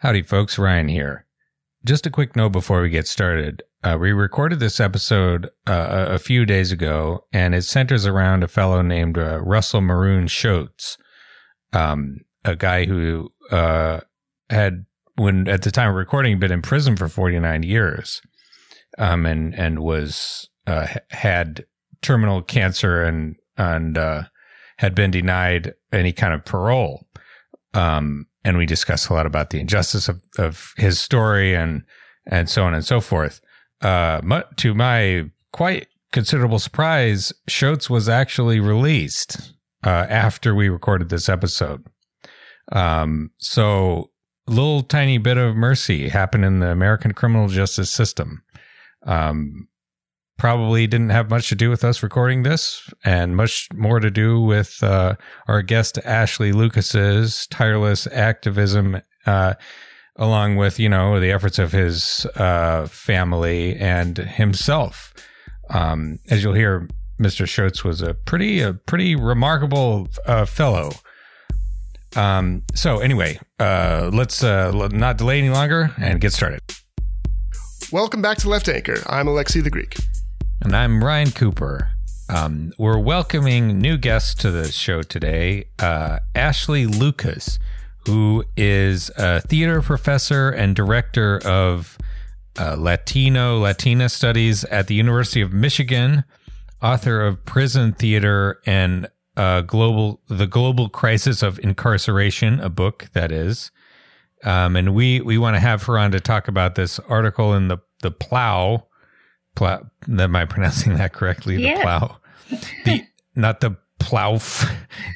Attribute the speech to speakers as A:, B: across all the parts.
A: Howdy, folks. Ryan here. Just a quick note before we get started. Uh, we recorded this episode uh, a few days ago, and it centers around a fellow named uh, Russell Maroon Shoatz, um, a guy who uh, had, when at the time of recording, been in prison for 49 years, um, and and was uh, had terminal cancer and and uh, had been denied any kind of parole. Um, and we discuss a lot about the injustice of, of his story and and so on and so forth. Uh, to my quite considerable surprise, Shoatz was actually released uh, after we recorded this episode. Um, so a little tiny bit of mercy happened in the American criminal justice system. Um, probably didn't have much to do with us recording this and much more to do with uh, our guest Ashley Lucas's tireless activism uh, along with you know the efforts of his uh, family and himself um, as you'll hear Mr. Shoatz was a pretty a pretty remarkable uh, fellow um, so anyway uh, let's uh, not delay any longer and get started
B: Welcome back to Left Anchor. I'm Alexi the Greek.
A: And I'm Ryan Cooper. Um, we're welcoming new guests to the show today uh, Ashley Lucas, who is a theater professor and director of uh, Latino Latina studies at the University of Michigan, author of Prison Theater and uh, Global the Global Crisis of Incarceration, a book that is. Um, and we we want to have her on to talk about this article in the the Plough plow. Am I pronouncing that correctly? The plow. The not the plow.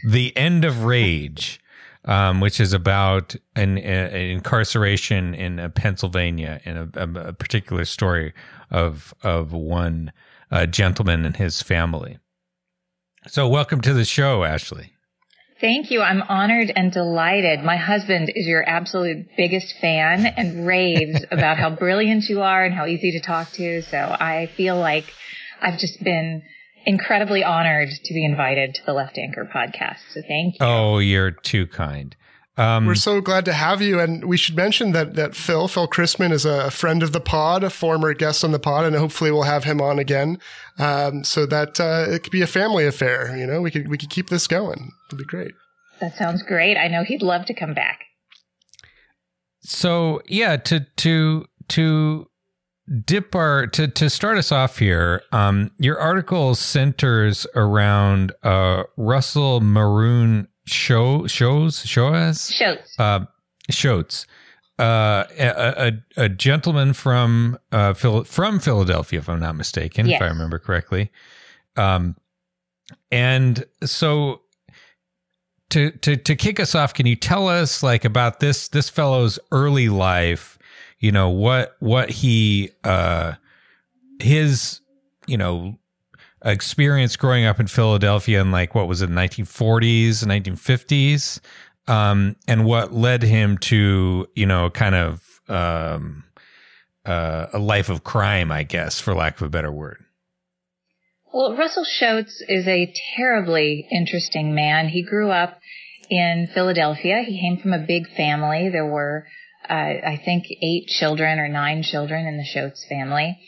A: the end of rage, um, which is about an, an incarceration in uh, Pennsylvania in a, a, a particular story of of one uh, gentleman and his family. So, welcome to the show, Ashley.
C: Thank you. I'm honored and delighted. My husband is your absolute biggest fan and raves about how brilliant you are and how easy to talk to. So I feel like I've just been incredibly honored to be invited to the Left Anchor podcast. So thank you.
A: Oh, you're too kind. Um,
B: We're so glad to have you, and we should mention that that Phil Phil Christman is a friend of the pod, a former guest on the pod, and hopefully we'll have him on again, um, so that uh, it could be a family affair. You know, we could we could keep this going. It'd be great.
C: That sounds great. I know he'd love to come back.
A: so yeah, to to to dip our to to start us off here, um, your article centers around uh, Russell Maroon show shows shows
C: Shoatz.
A: uh, Shoatz, uh, a, a, a gentleman from uh, Phil, from Philadelphia, if I'm not mistaken, if I remember correctly. Um, and so to to to kick us off, can you tell us like about this this fellow's early life? You know what what he uh his you know experience growing up in Philadelphia in like what was it 1940s 1950s um and what led him to you know kind of um uh, a life of crime I guess for lack of a better word
C: Well, Russell Shoatz is a terribly interesting man. He grew up in Philadelphia. He came from a big family. There were, uh, I think, eight children or nine children in the Shoatz family.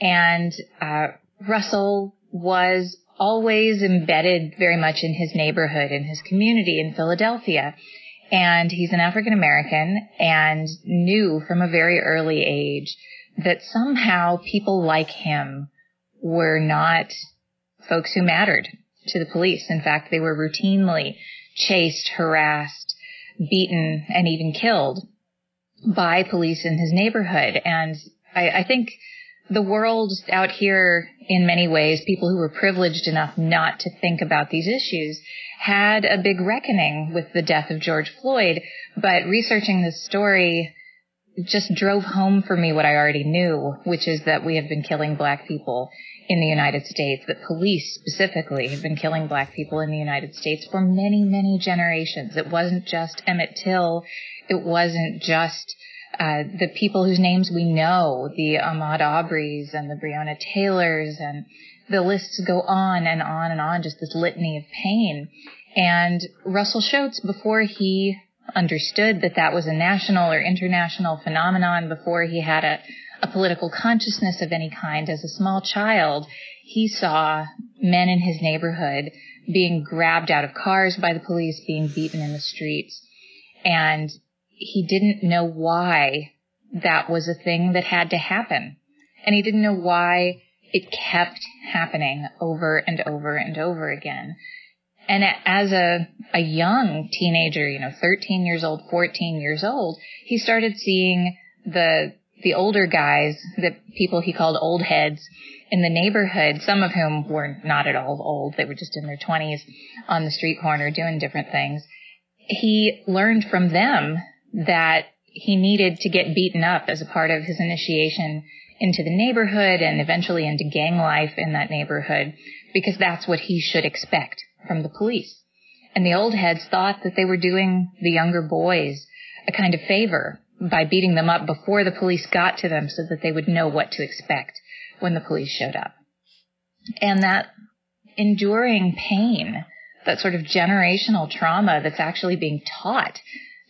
C: And uh, Russell was always embedded very much in his neighborhood, in his community in Philadelphia. And he's an African American and knew from a very early age that somehow people like him were not folks who mattered to the police. In fact, they were routinely chased, harassed, beaten, and even killed by police in his neighborhood. And I, I think the world out here, in many ways, people who were privileged enough not to think about these issues, had a big reckoning with the death of George Floyd. But researching this story just drove home for me what I already knew, which is that we have been killing black people in the United States, that police specifically have been killing black people in the United States for many, many generations. It wasn't just Emmett Till. It wasn't just uh, the people whose names we know, the Ahmaud Arberys and the Breonna Taylors, and the lists go on and on and on, just this litany of pain. And Russell Shoatz, before he understood that that was a national or international phenomenon before he had a, a political consciousness of any kind. As a small child, he saw men in his neighborhood being grabbed out of cars by the police, being beaten in the streets. And he didn't know why that was a thing that had to happen. And he didn't know why it kept happening over and over and over again. And as a, a young teenager, you know, 13 years old, 14 years old, he started seeing the, the older guys, the people he called old heads in the neighborhood, some of whom were not at all old. They were just in their 20s on the street corner doing different things. He learned from them that he needed to get beaten up as a part of his initiation into the neighborhood and eventually into gang life in that neighborhood because that's what he should expect from the police. And the old heads thought that they were doing the younger boys a kind of favor by beating them up before the police got to them so that they would know what to expect when the police showed up. And that enduring pain, that sort of generational trauma that's actually being taught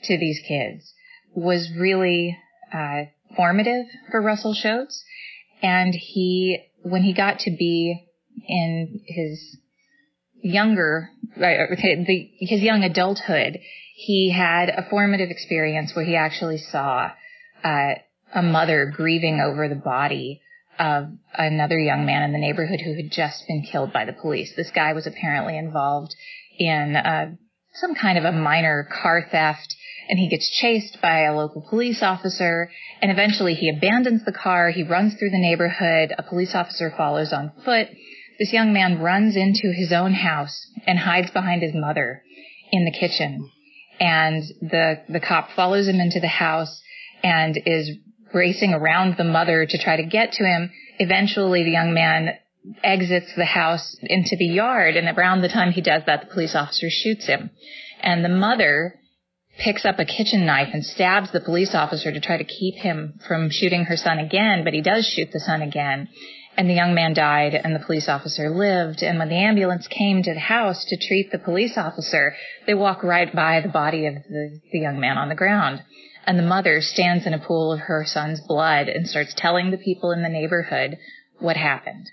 C: to these kids was really uh, formative for Russell Shoatz. And he, when he got to be in his younger, the, his young adulthood, he had a formative experience where he actually saw uh, a mother grieving over the body of another young man in the neighborhood who had just been killed by the police. This guy was apparently involved in uh, some kind of a minor car theft and he gets chased by a local police officer and eventually he abandons the car. He runs through the neighborhood. A police officer follows on foot. This young man runs into his own house and hides behind his mother in the kitchen. And the, the cop follows him into the house and is racing around the mother to try to get to him. Eventually the young man exits the house into the yard and around the time he does that, the police officer shoots him. And the mother picks up a kitchen knife and stabs the police officer to try to keep him from shooting her son again, but he does shoot the son again. And the young man died and the police officer lived. And when the ambulance came to the house to treat the police officer, they walk right by the body of the, the young man on the ground. And the mother stands in a pool of her son's blood and starts telling the people in the neighborhood what happened.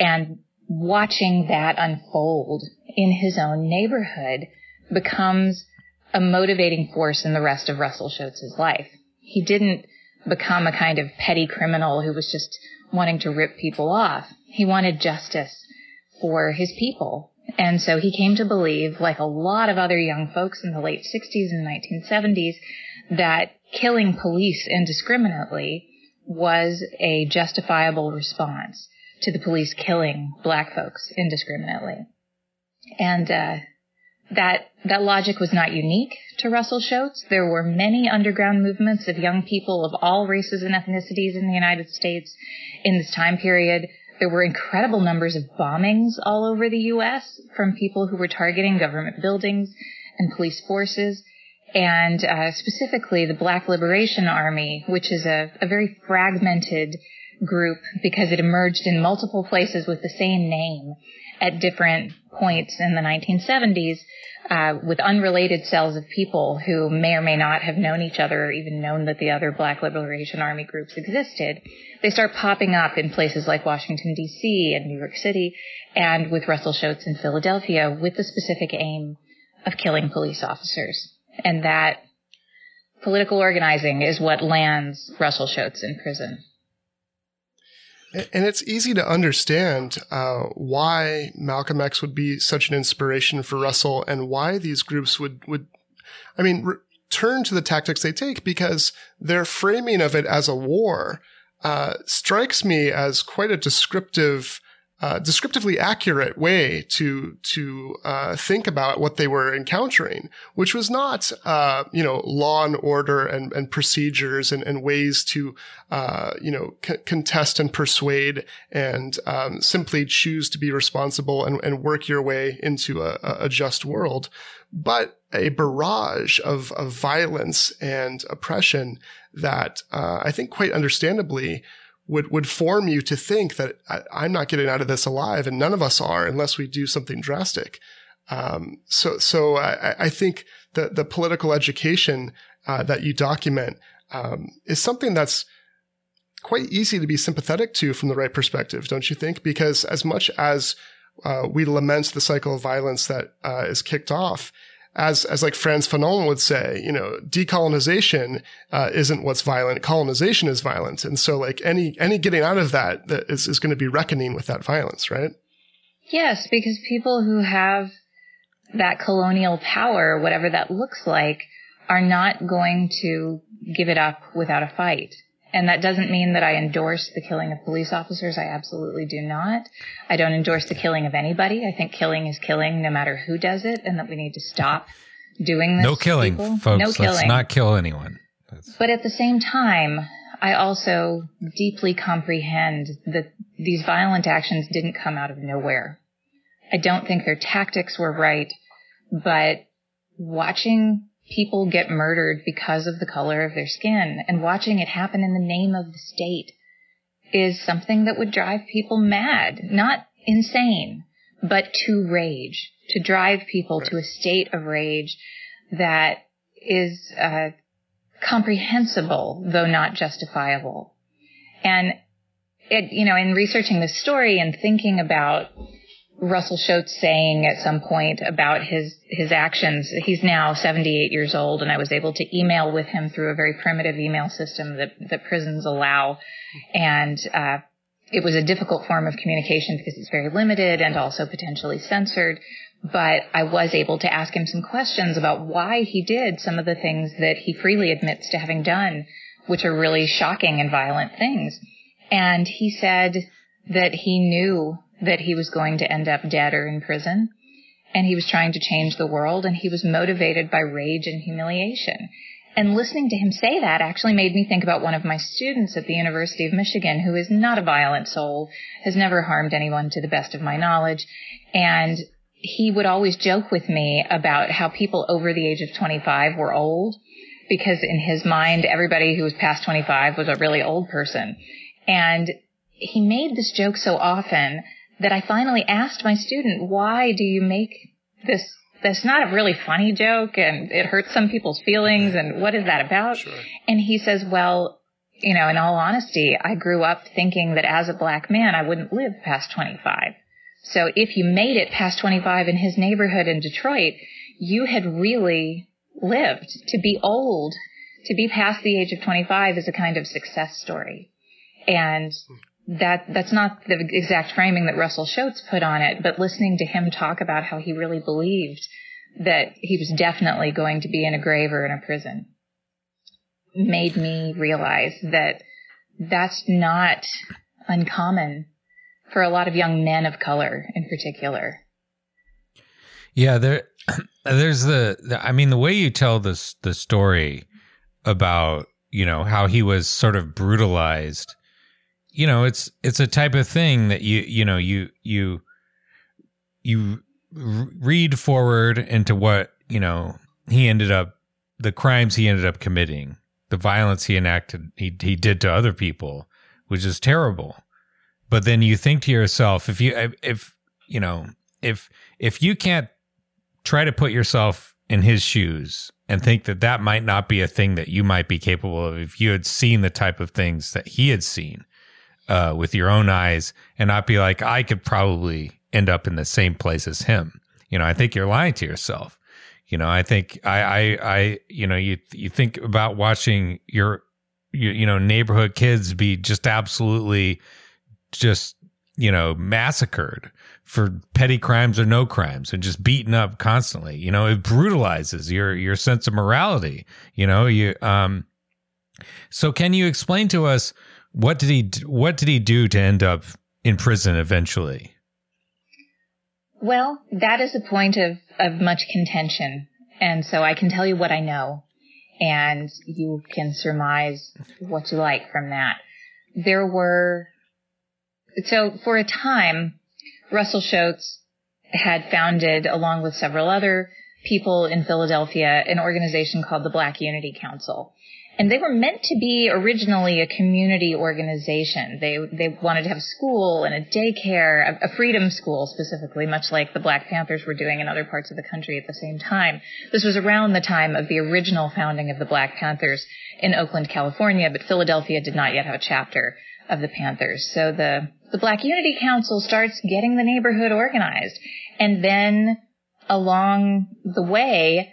C: And watching that unfold in his own neighborhood becomes a motivating force in the rest of Russell Shoatz's life. He didn't become a kind of petty criminal who was just wanting to rip people off. He wanted justice for his people. And so he came to believe, like a lot of other young folks in the late 60s and 1970s, that killing police indiscriminately was a justifiable response to the police killing black folks indiscriminately. And uh, that that logic was not unique to Russell Shoatz. There were many underground movements of young people of all races and ethnicities in the United States in this time period. There were incredible numbers of bombings all over the U.S. from people who were targeting government buildings and police forces. And uh, specifically the Black Liberation Army, which is a, a very fragmented group because it emerged in multiple places with the same name at different points in the 1970s uh, with unrelated cells of people who may or may not have known each other or even known that the other Black Liberation Army groups existed. They start popping up in places like Washington, D.C. and New York City and with Russell Shoatz in Philadelphia with the specific aim of killing police officers. And that political organizing is what lands Russell Shoatz in prison.
B: And it's easy to understand uh, why Malcolm X would be such an inspiration for Russell and why these groups would, would I mean, re- turn to the tactics they take because their framing of it as a war uh, strikes me as quite a descriptive uh, descriptively accurate way to to uh, think about what they were encountering, which was not uh, you know law and order and, and procedures and, and ways to uh, you know c- contest and persuade and um, simply choose to be responsible and, and work your way into a, a just world, but a barrage of, of violence and oppression that uh, I think quite understandably would would form you to think that I, am not getting out of this alive, and none of us are unless we do something drastic. Um, so so I, I, think the the political education uh, that you document um, is something that's quite easy to be sympathetic to from the right perspective, don't you think? Because as much as uh, we lament the cycle of violence that uh, is kicked off, as as like Frantz Fanon would say, you know, decolonization uh, isn't what's violent. Colonization is violent, and so like any any getting out of that, that is is going to be reckoning with that violence, right?
C: Yes, because people who have that colonial power, whatever that looks like, are not going to give it up without a fight. And that doesn't mean that I endorse the killing of police officers. I absolutely do not. I don't endorse the killing of anybody. I think killing is killing no matter who does it and that we need to stop doing this.
A: No killing,
C: people.
A: folks.
C: No
A: Let's
C: killing.
A: not kill anyone. That's,
C: But at the same time, I also deeply comprehend that these violent actions didn't come out of nowhere. I don't think their tactics were right, but watching people get murdered because of the color of their skin. And watching it happen in the name of the state is something that would drive people mad, not insane, but to rage, to drive people to a state of rage that is uh, comprehensible, though not justifiable. And it, you know, in researching this story and thinking about Russell Shoatz saying at some point about his his actions. He's now 78 years old, and I was able to email with him through a very primitive email system that that prisons allow, and uh, it was a difficult form of communication because it's very limited and also potentially censored. But I was able to ask him some questions about why he did some of the things that he freely admits to having done, which are really shocking and violent things. And he said that he knew that he was going to end up dead or in prison. And he was trying to change the world and he was motivated by rage and humiliation. And listening to him say that actually made me think about one of my students at the University of Michigan who is not a violent soul, has never harmed anyone to the best of my knowledge. And he would always joke with me about how people over the age of 25 were old because in his mind, everybody who was past 25 was a really old person. And he made this joke so often that I finally asked my student, why do you make this, that's not a really funny joke and it hurts some people's feelings and what is that about?
B: Sure.
C: And he says, well, you know, in all honesty, I grew up thinking that as a black man, I wouldn't live past 25. So if you made it past 25 in his neighborhood in Detroit, you had really lived. To be old, to be past the age of 25 is a kind of success story. And hmm. That that's not the exact framing that Russell Shoatz put on it, but listening to him talk about how he really believed that he was definitely going to be in a grave or in a prison made me realize that that's not uncommon for a lot of young men of color in particular.
A: yeah, there, there's the, the. I mean, the way you tell this the story about you know how he was sort of brutalized. You know, it's it's a type of thing that you you know you you you read forward into what you know he ended up the crimes he ended up committing, the violence he enacted he he did to other people, which is terrible. But then you think to yourself, if you if you know if if you can't try to put yourself in his shoes and think that that might not be a thing that you might be capable of if you had seen the type of things that he had seen uh, with your own eyes and not be like, I could probably end up in the same place as him. You know, I think you're lying to yourself. You know, I think I, I, I, you know, you, you think about watching your, you, you know, neighborhood kids be just absolutely just, you know, massacred for petty crimes or no crimes and just beaten up constantly. You know, it brutalizes your, your sense of morality. You know, you, um, so can you explain to us what did he, what did he do to end up in prison eventually?
C: Well, that is a point of, of much contention. And so I can tell you what I know and you can surmise what you like from that. There were, so for a time, Russell Shoatz had founded, along with several other people in Philadelphia an organization called the Black Unity Council. And they were meant to be originally a community organization. They, they wanted to have a school and a daycare, a, a freedom school specifically, much like the Black Panthers were doing in other parts of the country at the same time. This was around the time of the original founding of the Black Panthers in Oakland, California, but Philadelphia did not yet have a chapter of the Panthers. So the, the Black Unity Council starts getting the neighborhood organized. And then along the way,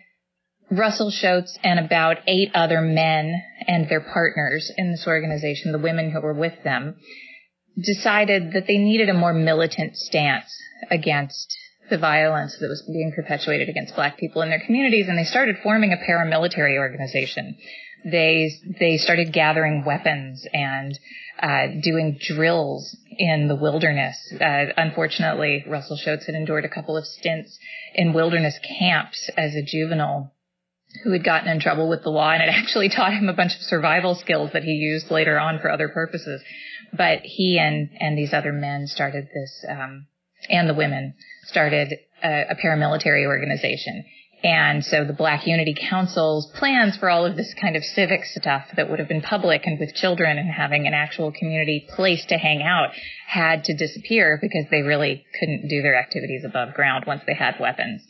C: Russell Shoatz and about eight other men and their partners in this organization, the women who were with them, decided that they needed a more militant stance against the violence that was being perpetuated against black people in their communities and they started forming a paramilitary organization. They, they started gathering weapons and uh, doing drills in the wilderness. Uh, unfortunately, Russell Shoatz had endured a couple of stints in wilderness camps as a juvenile who had gotten in trouble with the law and it actually taught him a bunch of survival skills that he used later on for other purposes. But he and, and these other men started this, um, and the women started a, a paramilitary organization. And so the Black Unity Council's plans for all of this kind of civic stuff that would have been public and with children and having an actual community place to hang out had to disappear because they really couldn't do their activities above ground once they had weapons.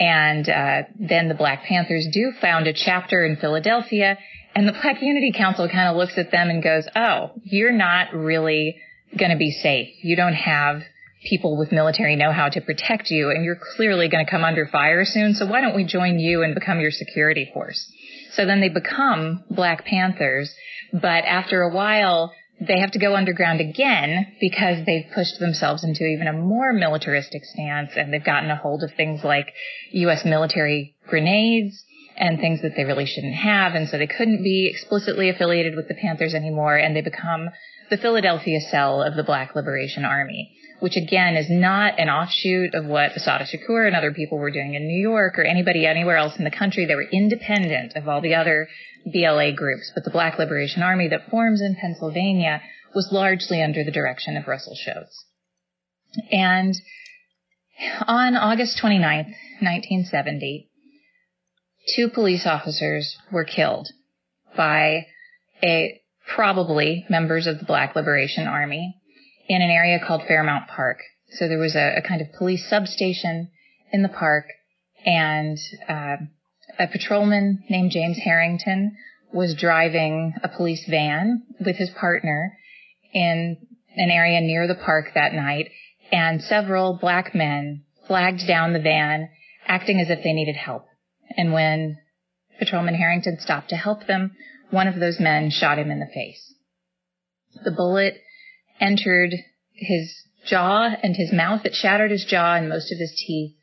C: And uh, then the Black Panthers do found a chapter in Philadelphia, and the Black Unity Council kind of looks at them and goes, "Oh, you're not really going to be safe. You don't have." people with military know-how to protect you and you're clearly going to come under fire soon. So why don't we join you and become your security force? So then they become Black Panthers, but after a while, they have to go underground again because they've pushed themselves into even a more militaristic stance and they've gotten a hold of things like U.S. military grenades and things that they really shouldn't have. And so they couldn't be explicitly affiliated with the Panthers anymore and they become the Philadelphia cell of the Black Liberation Army, which again is not an offshoot of what Assata Shakur and other people were doing in New York or anybody anywhere else in the country. They were independent of all the other BLA groups, but the Black Liberation Army that forms in Pennsylvania was largely under the direction of Russell Shoatz. And on August 29th, 1970, two police officers were killed by a probably members of the Black Liberation Army in an area called Fairmount Park. So there was a, a kind of police substation in the park and uh, a patrolman named James Harrington was driving a police van with his partner in an area near the park that night, and several black men flagged down the van, acting as if they needed help. And when Patrolman Harrington stopped to help them, one of those men shot him in the face. The bullet entered his jaw and his mouth. It shattered his jaw and most of his teeth.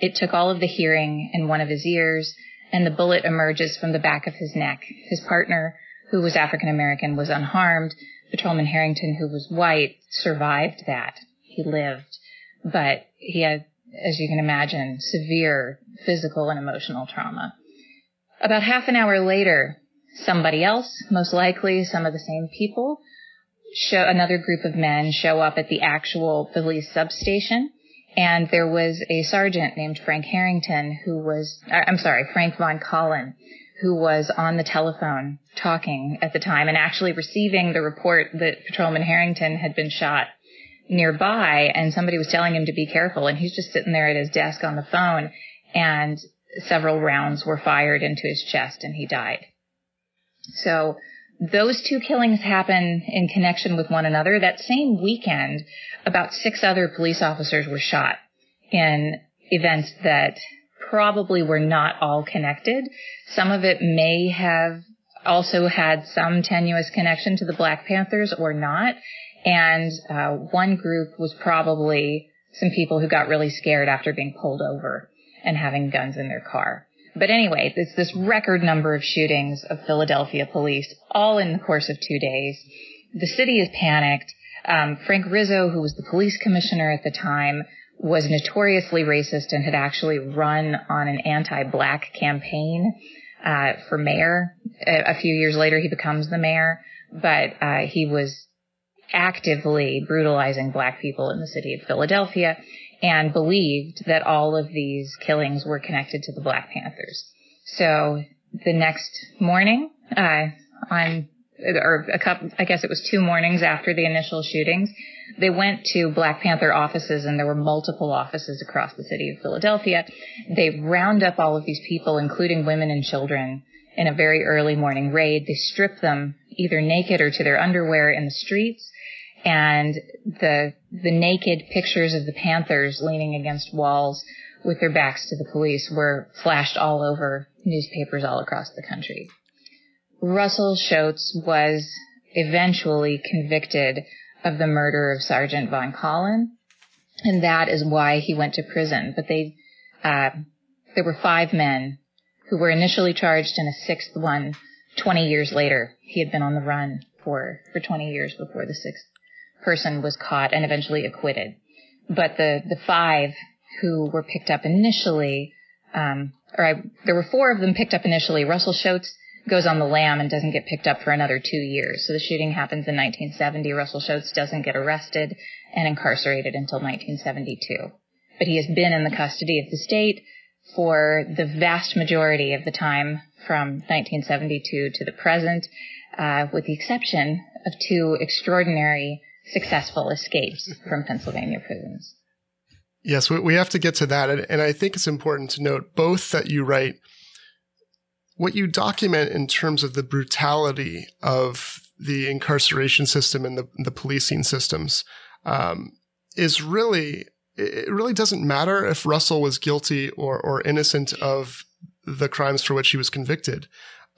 C: It took all of the hearing in one of his ears and the bullet emerges from the back of his neck. His partner, who was African American, was unharmed. Patrolman Harrington, who was white, survived that. He lived, but he had, as you can imagine, severe physical and emotional trauma. About half an hour later, somebody else, most likely some of the same people, show another group of men show up at the actual police substation. And there was a sergeant named Frank Harrington who was, uh, I'm sorry, Frank Von Colln, who was on the telephone talking at the time and actually receiving the report that Patrolman Harrington had been shot nearby. And somebody was telling him to be careful. And he's just sitting there at his desk on the phone. And several rounds were fired into his chest and he died. So those two killings happen in connection with one another. That same weekend, about six other police officers were shot in events that probably were not all connected. Some of it may have also had some tenuous connection to the Black Panthers or not. And uh, one group was probably some people who got really scared after being pulled over and having guns in their car. But anyway, it's this record number of shootings of Philadelphia police, all in the course of two days. The city is panicked. Um, Frank Rizzo, who was the police commissioner at the time, was notoriously racist and had actually run on an anti-black campaign uh, for mayor. A, a, few years later, he becomes the mayor, but uh, he was actively brutalizing black people in the city of Philadelphia. And believed that all of these killings were connected to the Black Panthers. So the next morning, uh, on or a couple, I guess it was two mornings after the initial shootings, they went to Black Panther offices and there were multiple offices across the city of Philadelphia. They round up all of these people, including women and children, in a very early morning raid. They strip them either naked or to their underwear in the streets. And the, the naked pictures of the Panthers leaning against walls with their backs to the police were flashed all over newspapers all across the country. Russell Shoatz was eventually convicted of the murder of Sergeant Von Colln, and that is why he went to prison. But they, uh, there were five men who were initially charged, and a sixth one 20 years later. He had been on the run for for 20 years before the sixth person was caught and eventually acquitted. But the the five who were picked up initially, um, or I, there were four of them picked up initially. Russell Shoatz goes on the lam and doesn't get picked up for another two years. So the shooting happens in 1970. Russell Shoatz doesn't get arrested and incarcerated until 1972. But he has been in the custody of the state for the vast majority of the time from 1972 to the present, uh, with the exception of two extraordinary successful escapes from Pennsylvania prisons.
B: Yes, we have to get to that. And I think it's important to note both that you write what you document in terms of the brutality of the incarceration system and the, the policing systems um, is really it really doesn't matter if Russell was guilty or or innocent of the crimes for which he was convicted.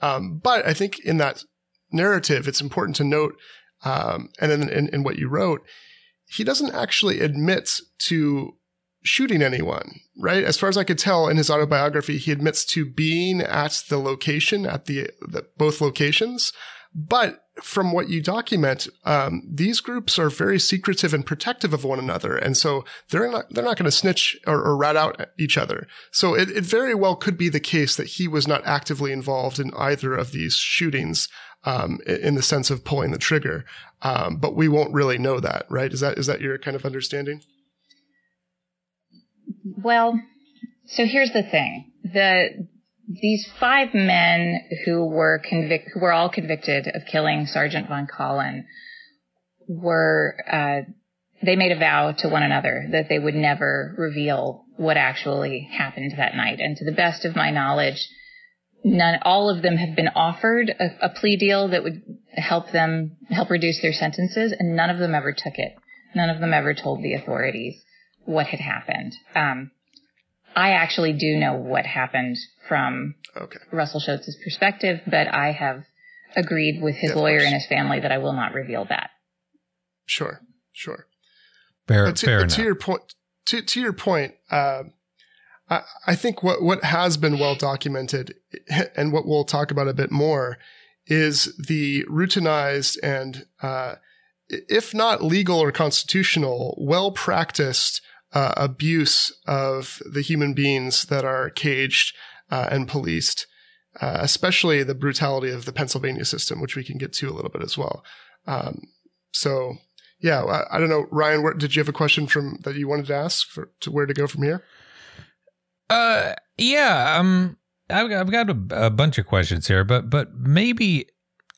B: Um, but I think in that narrative, it's important to note, um, and then in, in what you wrote, he doesn't actually admit to shooting anyone, right? As far as I could tell in his autobiography, he admits to being at the location, at the, the both locations. But from what you document, um, these groups are very secretive and protective of one another, and so they're not they're not going to snitch or, or, rat out each other. So it, it, very well could be the case that he was not actively involved in either of these shootings, um, in the sense of pulling the trigger. Um, but we won't really know that, right? Is that is that your kind of understanding?
C: Well, so here's the thing. The these five men who were convict who were all convicted of killing Sergeant von Colln, were uh, they made a vow to one another that they would never reveal what actually happened that night. And to the best of my knowledge, none all of them have been offered a, a plea deal that would help them help reduce their sentences, and none of them ever took it. None of them ever told the authorities what had happened. Um, I actually do know what happened from okay. Russell Shoatz's perspective, but I have agreed with his yeah, lawyer and his family that I will not reveal that.
B: Sure, sure.
A: Fair, to, fair
B: to your point, to, to your point, uh, I, I think what, what has been well documented and what we'll talk about a bit more is the routinized and, uh, if not legal or constitutional, well practiced uh, abuse of the human beings that are caged uh, and policed, uh, especially the brutality of the Pennsylvania system, which we can get to a little bit as well. Um, so, yeah, I, I, don't know, Ryan. Where, did you have a question from that you wanted to ask for to where to go from here?
A: Uh, yeah. Um, I've, I've got a, a bunch of questions here, but but maybe,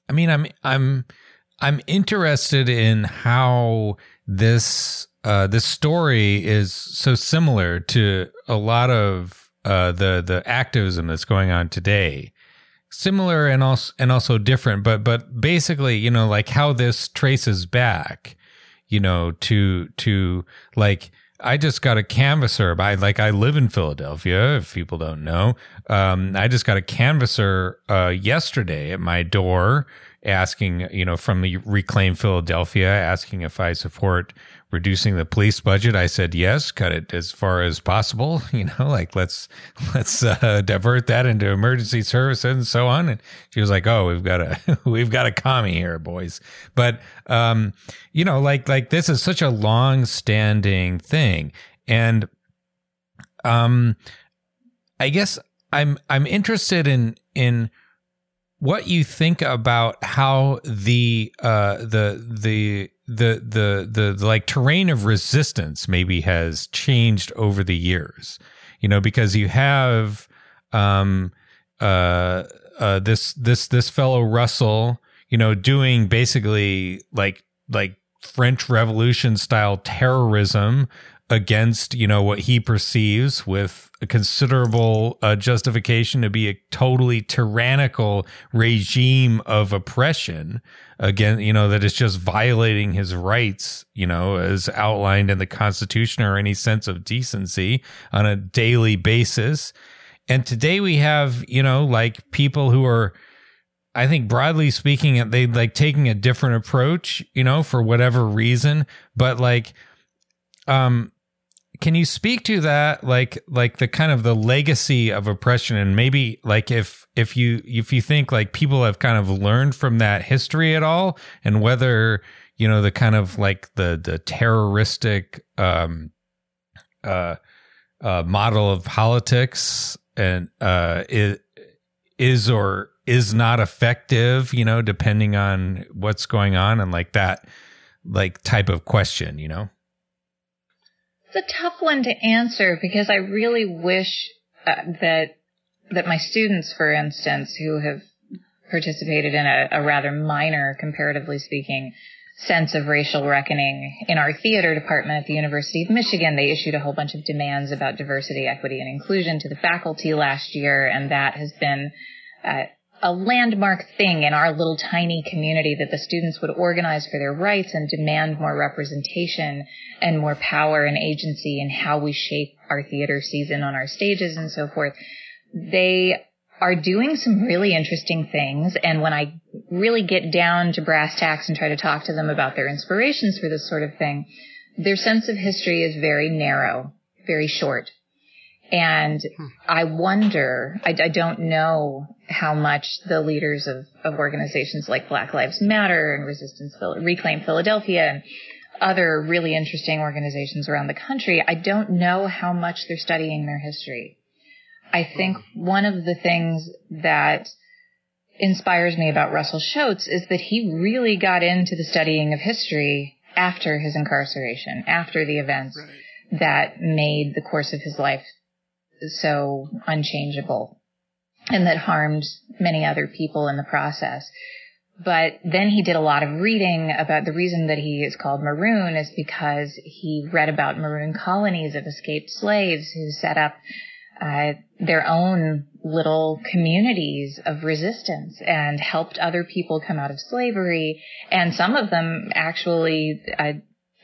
A: I mean, I'm I'm I'm interested in how this uh, this story is so similar to a lot of uh, the the activism that's going on today. Similar and also and also different, but but basically, you know, like how this traces back, you know, to to like I just got a canvasser. I like I live in Philadelphia. If people don't know, um, I just got a canvasser uh, yesterday at my door asking, you know, from the Reclaim Philadelphia, asking if I support reducing the police budget. I said yes, cut it as far as possible. You know, like let's let's uh, divert that into emergency services and so on. And she was like, "Oh, we've got a we've got a commie here, boys." But um, you know, like like this is such a long standing thing, and um, I guess I'm I'm interested in in what you think about how the uh, the the the, the the the like terrain of resistance maybe has changed over the years. You know, because you have um uh uh this this this fellow Russell, you know, doing basically like like French Revolution style terrorism against you know what he perceives with a considerable uh, justification to be a totally tyrannical regime of oppression again you know that is just violating his rights you know as outlined in the constitution or any sense of decency on a daily basis and today we have you know like people who are I think broadly speaking, they like taking a different approach, you know, for whatever reason. But like, um, can you speak to that like like the kind of the legacy of oppression? And maybe like if if you if you think like people have kind of learned from that history at all and whether you know the kind of like the the terroristic um uh uh model of politics and uh is is or is not effective you know depending on what's going on and like that like type of question you know
C: it's a tough one to answer because I really wish uh, that that my students, for instance, who have participated in a, a rather minor, comparatively speaking, sense of racial reckoning in our theater department at the University of Michigan. They issued a whole bunch of demands about diversity, equity, and inclusion to the faculty last year, and that has been uh, a landmark thing in our little tiny community that the students would organize for their rights and demand more representation and more power and agency in how we shape our theater season on our stages and so forth. They are doing some really interesting things. And when I really get down to brass tacks and try to talk to them about their inspirations for this sort of thing, their sense of history is very narrow, very short. And hmm. I wonder, I, I, don't know how much the leaders of, of organizations like Black Lives Matter and Resistance Reclaim Philadelphia and other really interesting organizations around the country, I don't know how much they're studying their history. I think one of the things that inspires me about Russell Shoatz is that he really got into the studying of history after his incarceration, after the events right. that made the course of his life so unchangeable and that harmed many other people in the process. But then he did a lot of reading about the reason that he is called Maroon is because he read about Maroon colonies of escaped slaves who set up uh, their own little communities of resistance and helped other people come out of slavery. And some of them actually uh,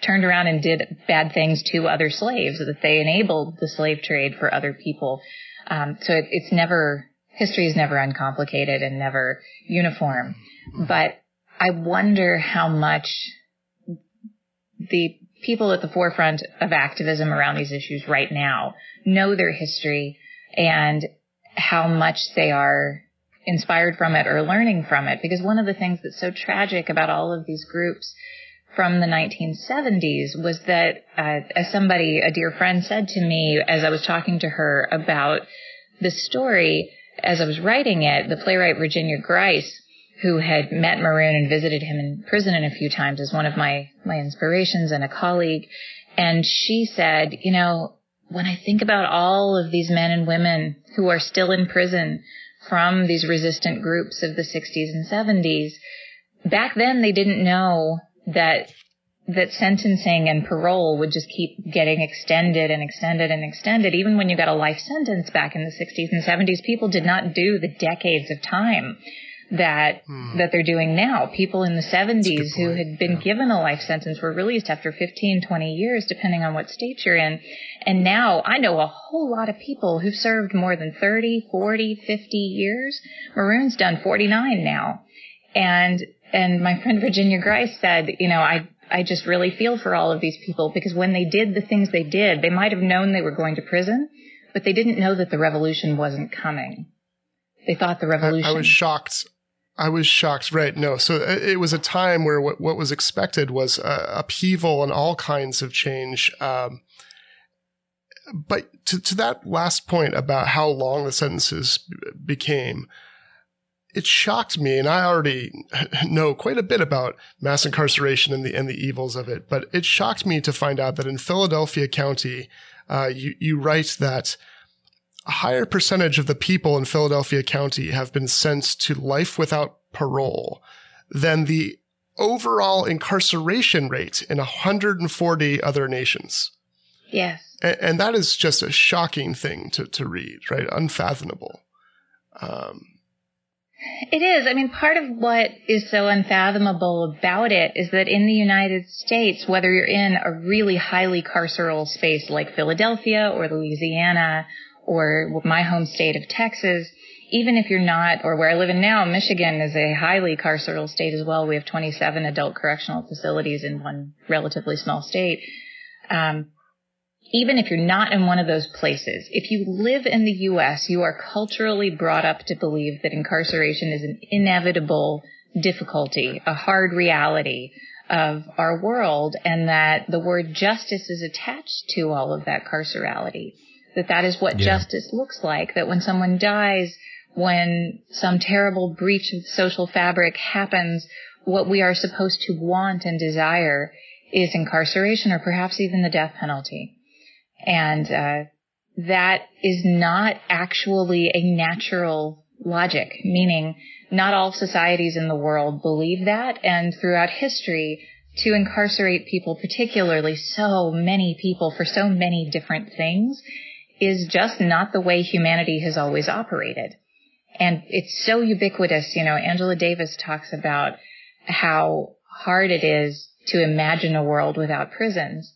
C: turned around and did bad things to other slaves, that they enabled the slave trade for other people. Um, so it, it's never, history is never uncomplicated and never uniform. But I wonder how much the people at the forefront of activism around these issues right now know their history and how much they are inspired from it or learning from it. Because one of the things that's so tragic about all of these groups from the 1970s was that, uh, as somebody, a dear friend said to me as I was talking to her about the story, as I was writing it, the playwright Virginia Grise, who had met Maroon and visited him in prison a few times as one of my, my inspirations and a colleague. And she said, you know, when I think about all of these men and women who are still in prison from these resistant groups of the 60s and 70s, back then they didn't know that that sentencing and parole would just keep getting extended and extended and extended. Even when you got a life sentence back in the 60s and 70s, people did not do the decades of time that hmm. that they're doing now. People in the 70s who had been yeah. given a life sentence were released after 15, 20 years, depending on what state you're in. And now I know a whole lot of people who've served more than 30, 40, 50 years. Maroon's done 49 now. And and my friend Virginia Grise said, you know, I, I just really feel for all of these people because when they did the things they did, they might have known they were going to prison, but they didn't know that the revolution wasn't coming. They thought the revolution.
B: I, I was shocked. I was shocked. Right. No. So uh, it was a time where what, what was expected was uh, upheaval and all kinds of change. Um, but to, to that last point about how long the sentences became, it shocked me, and I already know quite a bit about mass incarceration and the and the evils of it. But it shocked me to find out that in Philadelphia County, uh, you you write that a higher percentage of the people in Philadelphia County have been sent to life without parole than the overall incarceration rate in 140 other nations.
C: Yes.
B: And, and that is just a shocking thing to, to read, right? Unfathomable. Um,
C: it is. I mean, part of what is so unfathomable about it is that in the United States, whether you're in a really highly carceral space like Philadelphia or Louisiana or my home state of Texas, even if you're not, or where I live in now, Michigan is a highly carceral state as well. We have 27 adult correctional facilities in one relatively small state. Um, even if you're not in one of those places, if you live in the U.S., you are culturally brought up to believe that incarceration is an inevitable difficulty, a hard reality of our world, and that the word justice is attached to all of that carcerality. That that is what yeah. justice looks like. That when someone dies, when some terrible breach of the social fabric happens, what we are supposed to want and desire is incarceration or perhaps even the death penalty. And uh, that is not actually a natural logic, meaning not all societies in the world believe that. And throughout history, to incarcerate people, particularly so many people for so many different things, is just not the way humanity has always operated. And it's so ubiquitous. You know, Angela Davis talks about how hard it is to imagine a world without prisons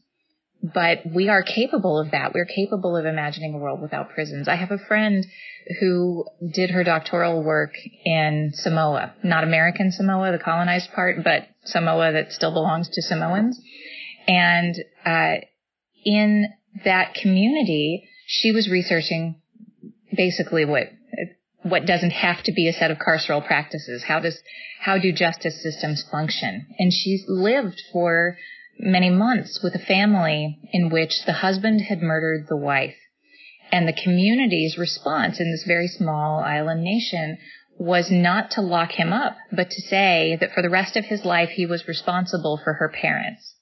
C: but we are capable of that. We're capable of imagining a world without prisons. I have a friend who did her doctoral work in Samoa, not American Samoa, the colonized part, but Samoa that still belongs to Samoans. And uh, in that community, she was researching basically what what doesn't have to be a set of carceral practices. How does how do justice systems function? And she's lived for many months with a family in which the husband had murdered the wife. And the community's response in this very small island nation was not to lock him up, but to say that for the rest of his life he was responsible for her parents.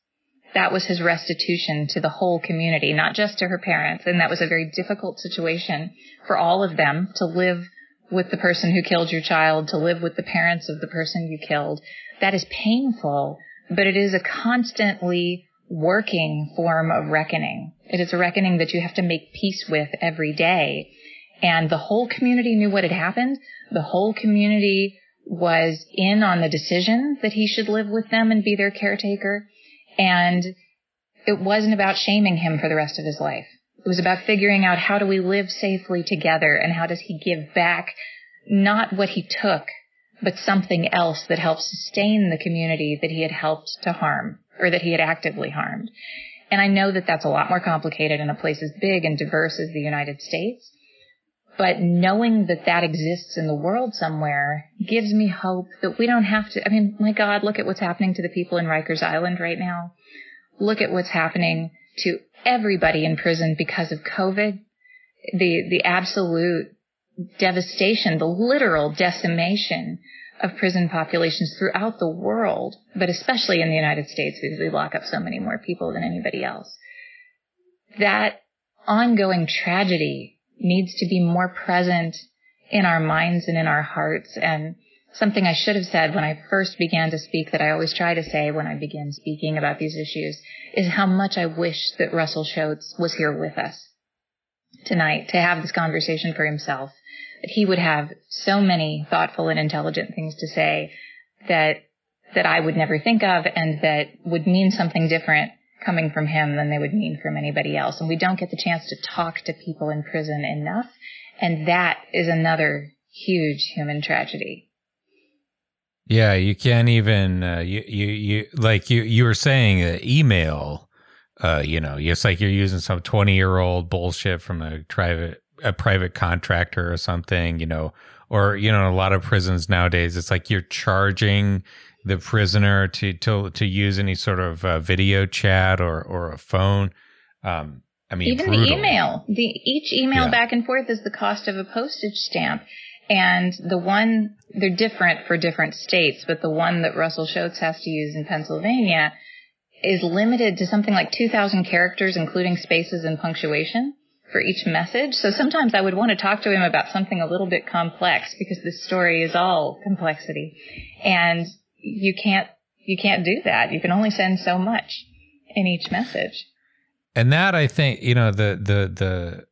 C: That was his restitution to the whole community, not just to her parents. And that was a very difficult situation for all of them to live with the person who killed your child, to live with the parents of the person you killed. That is painful, but it is a constantly working form of reckoning. It is a reckoning that you have to make peace with every day. And the whole community knew what had happened. The whole community was in on the decision that he should live with them and be their caretaker. And it wasn't about shaming him for the rest of his life. It was about figuring out how do we live safely together and how does he give back not what he took, but something else that helped sustain the community that he had helped to harm or that he had actively harmed. And I know that that's a lot more complicated in a place as big and diverse as the United States. But knowing that that exists in the world somewhere gives me hope that we don't have to. I mean, my God, look at what's happening to the people in Rikers Island right now. Look at what's happening to everybody in prison because of COVID. The, the absolute devastation, the literal decimation of prison populations throughout the world, but especially in the United States because we lock up so many more people than anybody else. That ongoing tragedy needs to be more present in our minds and in our hearts. And something I should have said when I first began to speak that I always try to say when I begin speaking about these issues is how much I wish that Russell Shoatz was here with us tonight to have this conversation for himself he would have so many thoughtful and intelligent things to say that that I would never think of and that would mean something different coming from him than they would mean from anybody else. And we don't get the chance to talk to people in prison enough. And that is another huge human tragedy.
A: Yeah, you can't even uh, you you you like you you were saying uh, email. Uh, you know, it's like you're using some twenty year old bullshit from a private a private contractor or something, you know, or you know, a lot of prisons nowadays, it's like you're charging the prisoner to to to use any sort of uh, video chat or or a phone. Um, I mean,
C: even brutal. the email, the each email yeah. back and forth is the cost of a postage stamp. And the one, they're different for different states, but the one that Russell Shoatz has to use in Pennsylvania is limited to something like 2,000 characters, including spaces and punctuation for each message. So sometimes I would want to talk to him about something a little bit complex because this story is all complexity. And you can't, you can't do that. You can only send so much in each message.
A: And that I think, you know, the, the, the,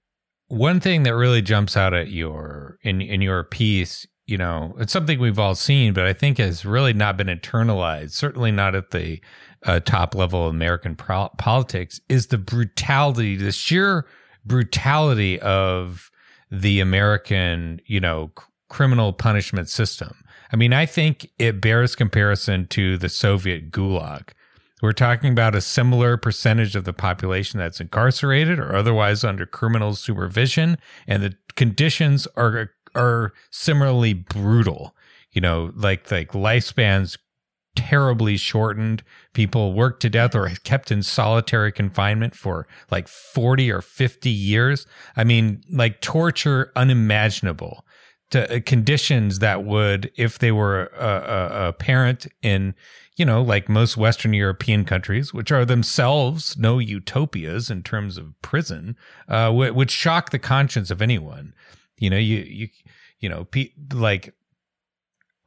A: one thing that really jumps out at your in in your piece you know it's something we've all seen but i think has really not been internalized certainly not at the uh, top level of american pro- politics is the brutality the sheer brutality of the american you know criminal punishment system i mean i think it bears comparison to the soviet gulag we're talking about a similar percentage of the population that's incarcerated or otherwise under criminal supervision, and the conditions are are similarly brutal. You know, like like lifespans terribly shortened. People worked to death or kept in solitary confinement for like 40 or 50 years. I mean, like torture unimaginable to uh, conditions that would, if they were a, a, a parent in you know, like most Western European countries, which are themselves no utopias in terms of prison, uh, w- would shock the conscience of anyone. You know, you you you know, pe- like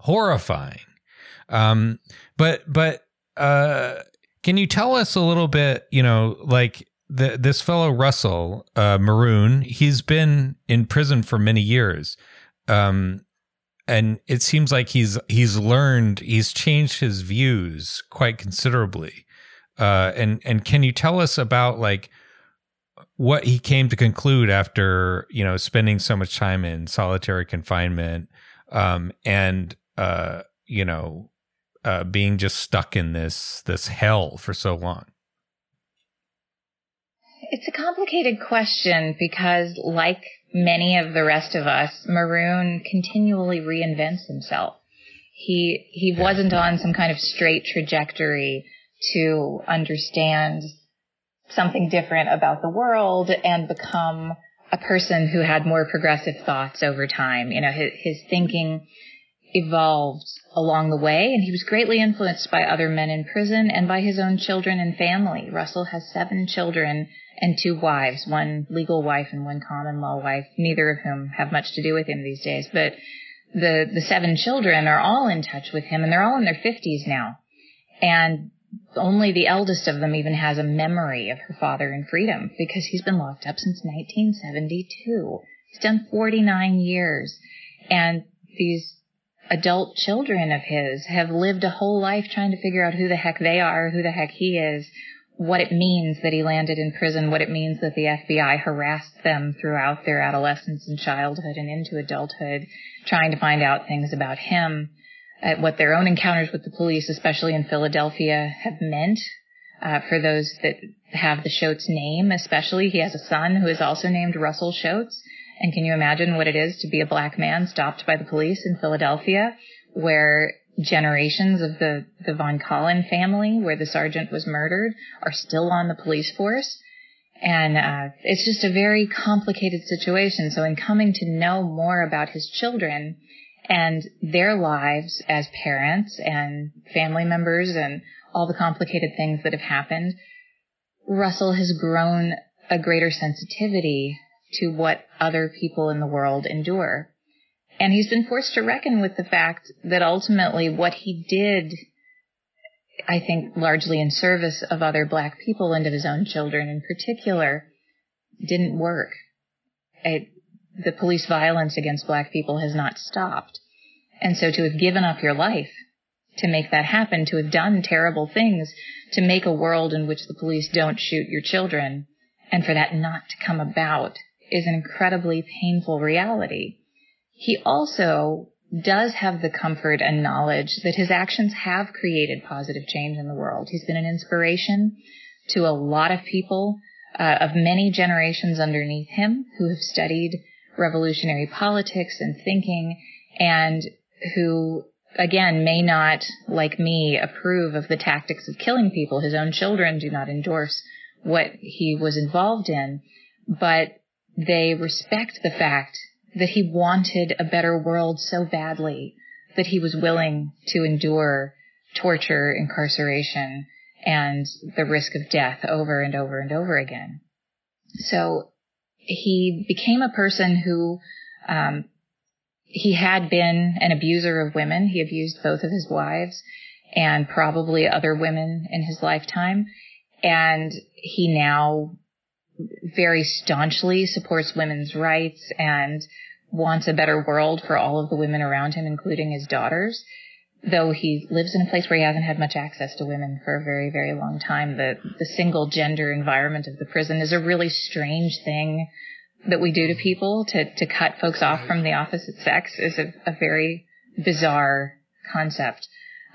A: horrifying. Um, but but uh, can you tell us a little bit? You know, like the this fellow Russell uh, Maroon, he's been in prison for many years. Um, and it seems like he's he's learned he's changed his views quite considerably uh, and and can you tell us about like what he came to conclude after you know spending so much time in solitary confinement um, and uh, you know uh, being just stuck in this this hell for so long
C: it's a complicated question because like many of the rest of us, Maroon continually reinvents himself. He he wasn't on some kind of straight trajectory to understand something different about the world and become a person who had more progressive thoughts over time. You know, his, his thinking evolved along the way and he was greatly influenced by other men in prison and by his own children and family. Russell has seven children and two wives, one legal wife and one common law wife, neither of whom have much to do with him these days. But the, the seven children are all in touch with him and they're all in their fifties now. And only the eldest of them even has a memory of her father in freedom because he's been locked up since 1972. He's done 49 years. And these adult children of his have lived a whole life trying to figure out who the heck they are, who the heck he is, what it means that he landed in prison, what it means that the FBI harassed them throughout their adolescence and childhood and into adulthood, trying to find out things about him, uh, what their own encounters with the police, especially in Philadelphia, have meant uh, for those that have the Shoatz name, especially. He has a son who is also named Russell Shoatz. And can you imagine what it is to be a black man stopped by the police in Philadelphia, where generations of the, the Von Colln family where the sergeant was murdered are still on the police force. And uh, it's just a very complicated situation. So in coming to know more about his children and their lives as parents and family members and all the complicated things that have happened, Russell has grown a greater sensitivity to what other people in the world endure. And he's been forced to reckon with the fact that ultimately what he did, I think largely in service of other black people and of his own children in particular, didn't work. It, the police violence against black people has not stopped. And so to have given up your life to make that happen, to have done terrible things, to make a world in which the police don't shoot your children, and for that not to come about is an incredibly painful reality. He also does have the comfort and knowledge that his actions have created positive change in the world. He's been an inspiration to a lot of people uh, of many generations underneath him who have studied revolutionary politics and thinking and who again may not like me approve of the tactics of killing people his own children do not endorse what he was involved in but they respect the fact that he wanted a better world so badly that he was willing to endure torture, incarceration, and the risk of death over and over and over again. So he became a person who um, he had been an abuser of women. He abused both of his wives and probably other women in his lifetime. And he now very staunchly supports women's rights and wants a better world for all of the women around him, including his daughters. Though he lives in a place where he hasn't had much access to women for a very, very long time, the, the single gender environment of the prison is a really strange thing that we do to people to, to cut folks off from the opposite sex is a, a very bizarre concept.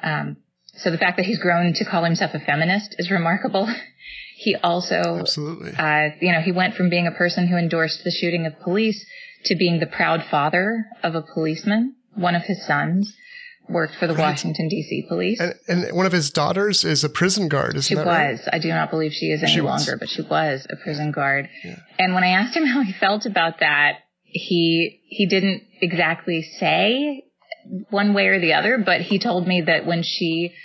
C: Um, so the fact that he's grown to call himself a feminist is remarkable. he also,
B: absolutely,
C: uh, you know, he went from being a person who endorsed the shooting of police to being the proud father of a policeman. One of his sons worked for the right. Washington D.C. police,
B: and, and, one of his daughters is a prison guard. Isn't
C: she was.
B: Right?
C: I do not believe she is any she longer, but she was a prison guard. Yeah. And when I asked him how he felt about that, he he didn't exactly say one way or the other, but he told me that when she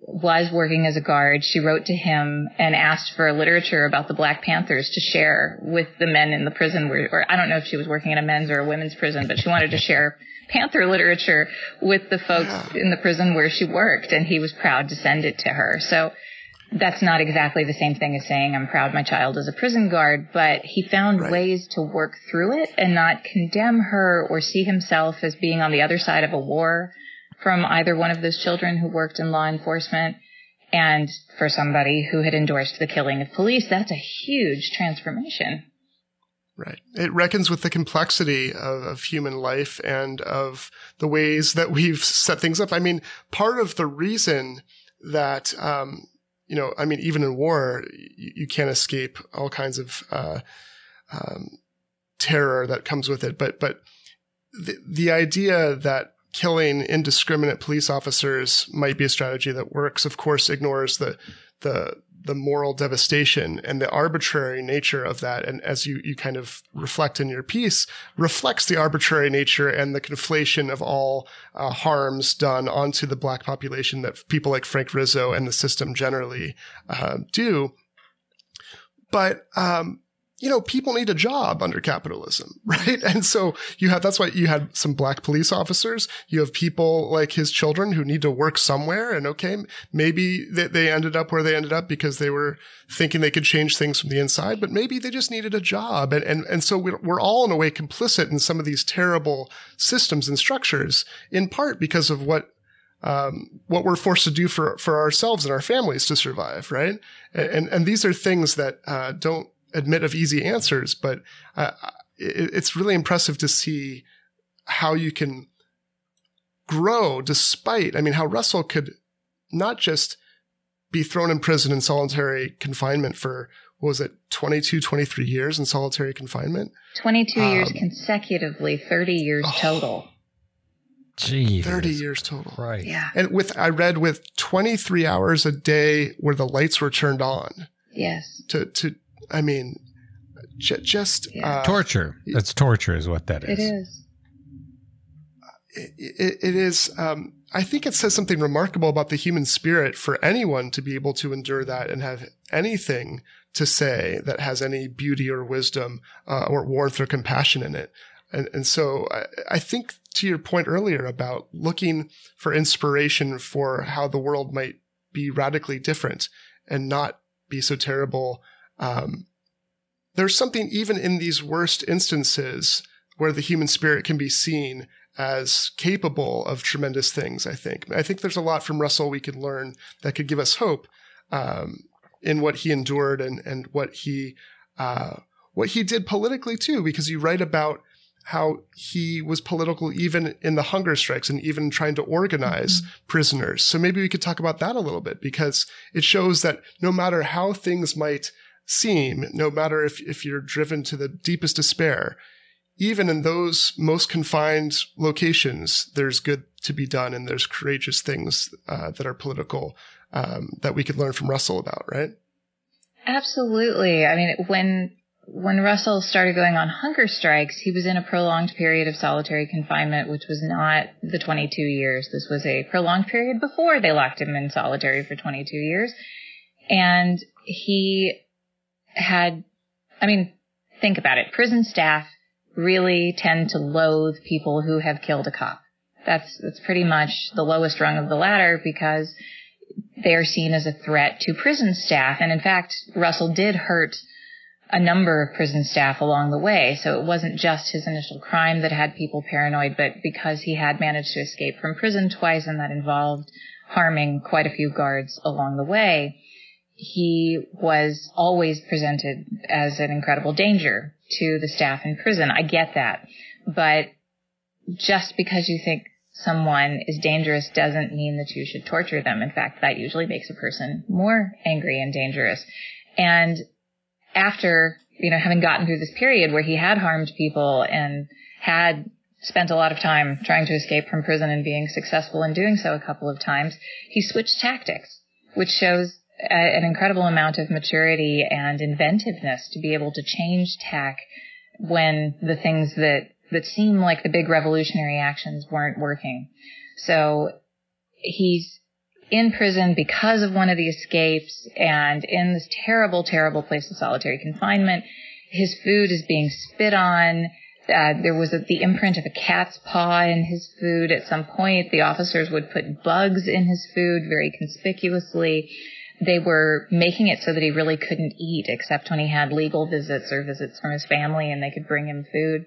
C: was working as a guard, she wrote to him and asked for literature about the Black Panthers to share with the men in the prison where, or I don't know if she was working in a men's or a women's prison, but she wanted to share Panther literature with the folks in the prison where she worked and he was proud to send it to her. So that's not exactly the same thing as saying I'm proud my child is a prison guard, but he found right. ways to work through it and not condemn her or see himself as being on the other side of a war from either one of those children who worked in law enforcement. And for somebody who had endorsed the killing of police, that's a huge transformation.
B: Right. It reckons with the complexity of, of, human life and of the ways that we've set things up. I mean, part of the reason that, um, you know, I mean, even in war, you, you can't escape all kinds of, uh, um, terror that comes with it. But, but the, the idea that killing indiscriminate police officers might be a strategy that works, of course, ignores the, the, the moral devastation and the arbitrary nature of that. And as you, you kind of reflect in your piece, reflects the arbitrary nature and the conflation of all uh, harms done onto the black population that people like Frank Rizzo and the system generally uh, do. But um, you know, people need a job under capitalism, right? And so you have, that's why you had some black police officers. You have people like his children who need to work somewhere. And okay, maybe they, they ended up where they ended up because they were thinking they could change things from the inside, but maybe they just needed a job. And, and, and so we're, we're all in a way complicit in some of these terrible systems and structures in part because of what um, what we're forced to do for for ourselves and our families to survive, right? And and these are things that uh, don't admit of easy answers, but uh, it, it's really impressive to see how you can grow despite, I mean, how Russell could not just be thrown in prison in solitary confinement for, what was it, 22, 23 years in solitary confinement?
C: 22 um, years consecutively, 30 years oh, total.
A: Gee,
B: 30 years total.
A: Right.
C: Yeah.
B: And with, I read with 23 hours a day where the lights were turned on.
C: Yes.
B: To, to, I mean, j- just
A: yeah. uh, torture. That's torture, is what that is.
C: It is.
B: It, it, it is. Um, I think it says something remarkable about the human spirit for anyone to be able to endure that and have anything to say that has any beauty or wisdom uh, or warmth or compassion in it. And, and so I, I think to your point earlier about looking for inspiration for how the world might be radically different and not be so terrible um, there's something even in these worst instances where the human spirit can be seen as capable of tremendous things. I think. I think there's a lot from Russell we can learn that could give us hope um, in what he endured and and what he uh, what he did politically too. Because you write about how he was political even in the hunger strikes and even trying to organize mm-hmm. prisoners. So maybe we could talk about that a little bit because it shows that no matter how things might seem, no matter if, if you're driven to the deepest despair, even in those most confined locations, there's good to be done and there's courageous things uh, that are political um, that we could learn from Russell about, right?
C: Absolutely. I mean, when when Russell started going on hunger strikes, he was in a prolonged period of solitary confinement, which was not the 22 years. This was a prolonged period before they locked him in solitary for 22 years. And he had, I mean, think about it. Prison staff really tend to loathe people who have killed a cop. That's, that's pretty much the lowest rung of the ladder because they are seen as a threat to prison staff. And in fact, Russell did hurt a number of prison staff along the way. So it wasn't just his initial crime that had people paranoid, but because he had managed to escape from prison twice and that involved harming quite a few guards along the way, he was always presented as an incredible danger to the staff in prison. I get that. But just because you think someone is dangerous doesn't mean that you should torture them. In fact, that usually makes a person more angry and dangerous. And after, you know, having gotten through this period where he had harmed people and had spent a lot of time trying to escape from prison and being successful in doing so a couple of times, he switched tactics, which shows an incredible amount of maturity and inventiveness to be able to change tack when the things that that seem like the big revolutionary actions weren't working. So he's in prison because of one of the escapes and in this terrible, terrible place of solitary confinement. His food is being spit on. Uh, there was a, the imprint of a cat's paw in his food. At some point, the officers would put bugs in his food very conspicuously. They were making it so that he really couldn't eat except when he had legal visits or visits from his family and they could bring him food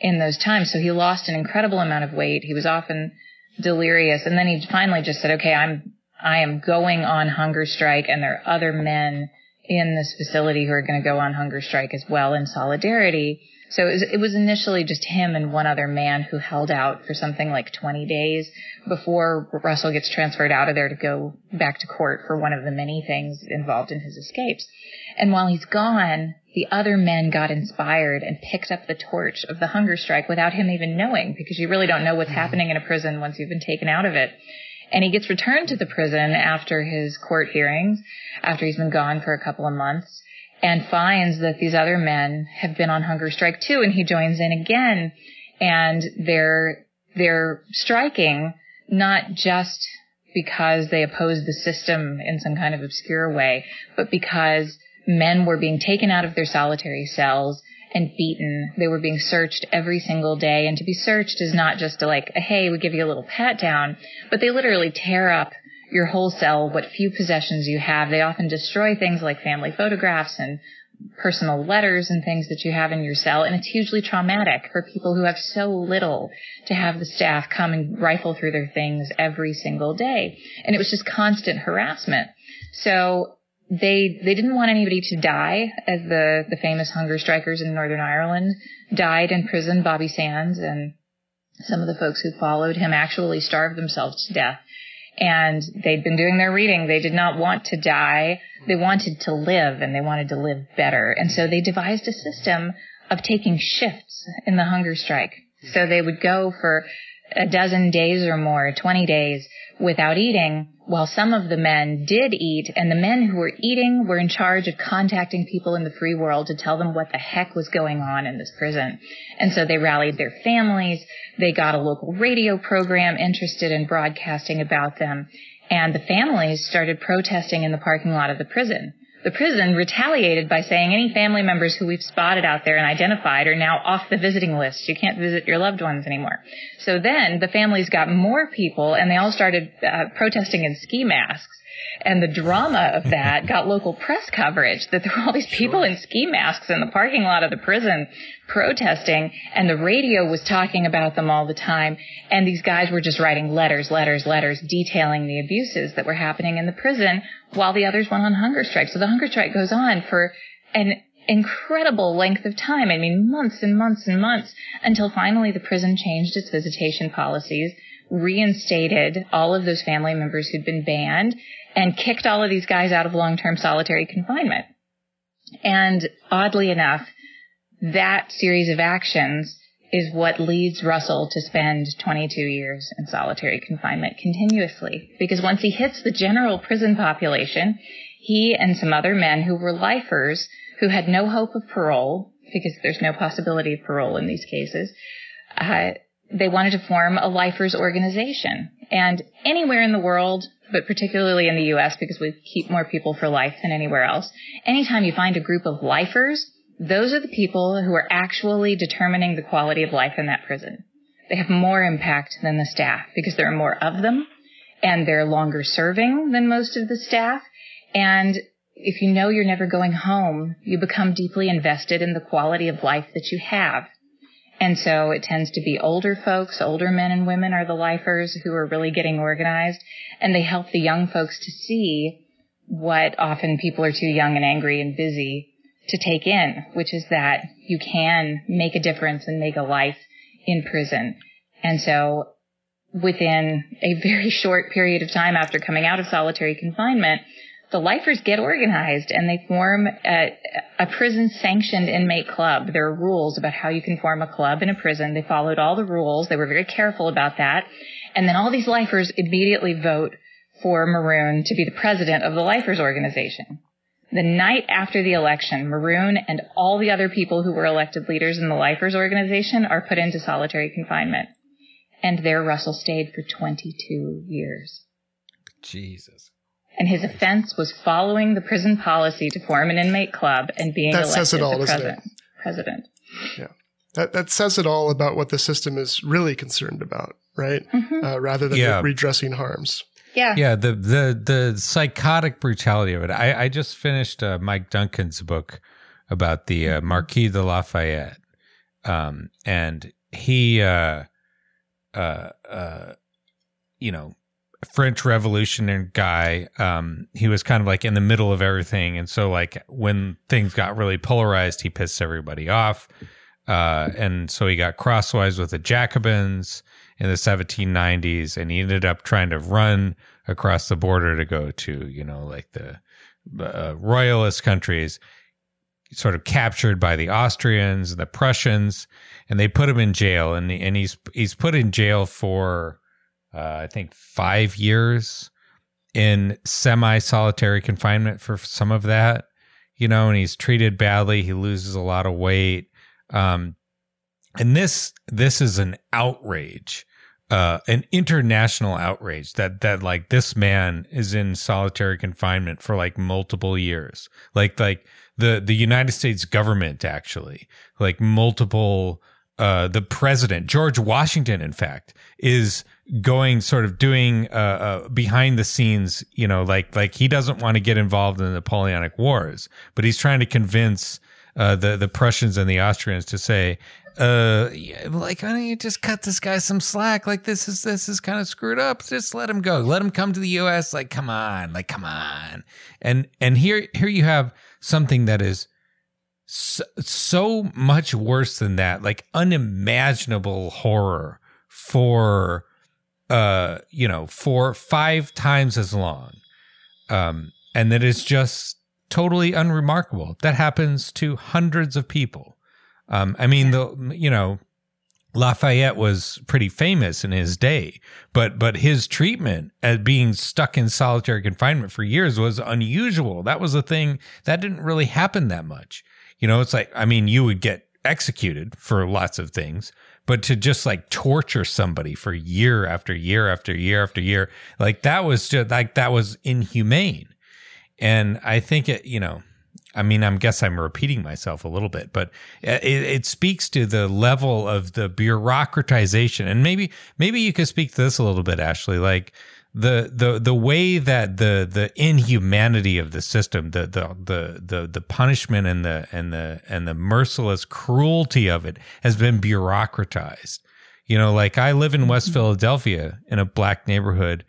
C: in those times. So he lost an incredible amount of weight. He was often delirious. And then he finally just said, okay, I'm I am going on hunger strike and there are other men in this facility who are going to go on hunger strike as well in solidarity. So it was, it was, initially just him and one other man who held out for something like 20 days before Russell gets transferred out of there to go back to court for one of the many things involved in his escapes. And while he's gone, the other men got inspired and picked up the torch of the hunger strike without him even knowing because you really don't know what's mm-hmm. happening in a prison once you've been taken out of it. And he gets returned to the prison after his court hearings, after he's been gone for a couple of months, and finds that these other men have been on hunger strike too, and he joins in again. And they're, they're striking not just because they oppose the system in some kind of obscure way, but because men were being taken out of their solitary cells and beaten. They were being searched every single day. And to be searched is not just a like, hey, we give you a little pat down, but they literally tear up your whole cell, what few possessions you have. They often destroy things like family photographs and personal letters and things that you have in your cell. And it's hugely traumatic for people who have so little to have the staff come and rifle through their things every single day. And it was just constant harassment. So they they didn't want anybody to die, as the the famous hunger strikers in Northern Ireland died in prison. Bobby Sands and some of the folks who followed him actually starved themselves to death. And they'd been doing their reading. They did not want to die. They wanted to live and they wanted to live better. And so they devised a system of taking shifts in the hunger strike. So they would go for a dozen days or more, 20 days without eating, while some of the men did eat, and the men who were eating were in charge of contacting people in the free world to tell them what the heck was going on in this prison. And so they rallied their families, they got a local radio program interested in broadcasting about them, and the families started protesting in the parking lot of the prison. The prison retaliated by saying any family members who we've spotted out there and identified are now off the visiting list. You can't visit your loved ones anymore. So then the families got more people and they all started uh, protesting in ski masks. And the drama of that got local press coverage that there were all these people in ski masks in the parking lot of the prison protesting and the radio was talking about them all the time. And these guys were just writing letters, letters, letters detailing the abuses that were happening in the prison while the others went on hunger strike. So the hunger strike goes on for an incredible length of time. I mean, months and months and months until finally the prison changed its visitation policies, reinstated all of those family members who'd been banned, and kicked all of these guys out of long-term solitary confinement. And oddly enough, that series of actions is what leads Russell to spend 22 years in solitary confinement continuously. Because once he hits the general prison population, he and some other men who were lifers who had no hope of parole because there's no possibility of parole in these cases. Uh, they wanted to form a lifers organization. And anywhere in the world, but particularly in the US because we keep more people for life than anywhere else, anytime you find a group of lifers, those are the people who are actually determining the quality of life in that prison. They have more impact than the staff because there are more of them and they're longer serving than most of the staff. And if you know you're never going home, you become deeply invested in the quality of life that you have. And so it tends to be older folks, older men and women are the lifers who are really getting organized and they help the young folks to see what often people are too young and angry and busy to take in, which is that you can make a difference and make a life in prison. And so within a very short period of time after coming out of solitary confinement, the lifers get organized and they form a, a prison sanctioned inmate club. There are rules about how you can form a club in a prison. They followed all the rules. They were very careful about that. And then all these lifers immediately vote for Maroon to be the president of the lifers organization. The night after the election, Maroon and all the other people who were elected leaders in the lifers organization are put into solitary confinement. And there Russell stayed for 22 years.
A: Jesus
C: and his offense was following the prison policy to form an inmate club and being that elected says it all, president. It? president.
B: Yeah, that that says it all about what the system is really concerned about, right? Mm-hmm. Uh, rather than yeah. redressing harms.
C: Yeah,
A: yeah. The the the psychotic brutality of it. I I just finished uh, Mike Duncan's book about the uh, Marquis de Lafayette, um, and he, uh, uh, uh, you know, French Revolutionary guy. Um, he was kind of like in the middle of everything, and so like when things got really polarized, he pissed everybody off, uh, and so he got crosswise with the Jacobins in the 1790s, and he ended up trying to run across the border to go to you know like the uh, royalist countries, sort of captured by the Austrians and the Prussians, and they put him in jail, and and he's he's put in jail for uh, I think five years in semi solitary confinement for some of that, you know, and he's treated badly. He loses a lot of weight. Um, and this, this is an outrage, uh, an international outrage that, that like this man is in solitary confinement for like multiple years. Like, like the, the United States government actually, like multiple, uh, the president, George Washington, in fact, is going sort of doing uh, uh, behind the scenes, you know, like like he doesn't want to get involved in the Napoleonic Wars, but he's trying to convince uh, the the Prussians and the Austrians to say, uh, like, why don't you just cut this guy some slack? Like this is this is kind of screwed up. Just let him go. Let him come to the U.S. Like, come on, like, come on. And and here here you have something that is. So, so much worse than that, like unimaginable horror for uh, you know, for five times as long. Um, and that is just totally unremarkable. That happens to hundreds of people. Um, I mean, the, you know, Lafayette was pretty famous in his day, but but his treatment as being stuck in solitary confinement for years was unusual. That was a thing that didn't really happen that much. You know, it's like I mean, you would get executed for lots of things, but to just like torture somebody for year after year after year after year, like that was just like that was inhumane. And I think it, you know, I mean, I guess I'm repeating myself a little bit, but it, it, speaks to the level of the bureaucratization. And maybe, maybe you could speak to this a little bit, Ashley. Like, the the the way that the the inhumanity of the system, the the the the the punishment and the and the and the merciless cruelty of it has been bureaucratized. You know, like I live in West mm-hmm. Philadelphia in a black neighborhood.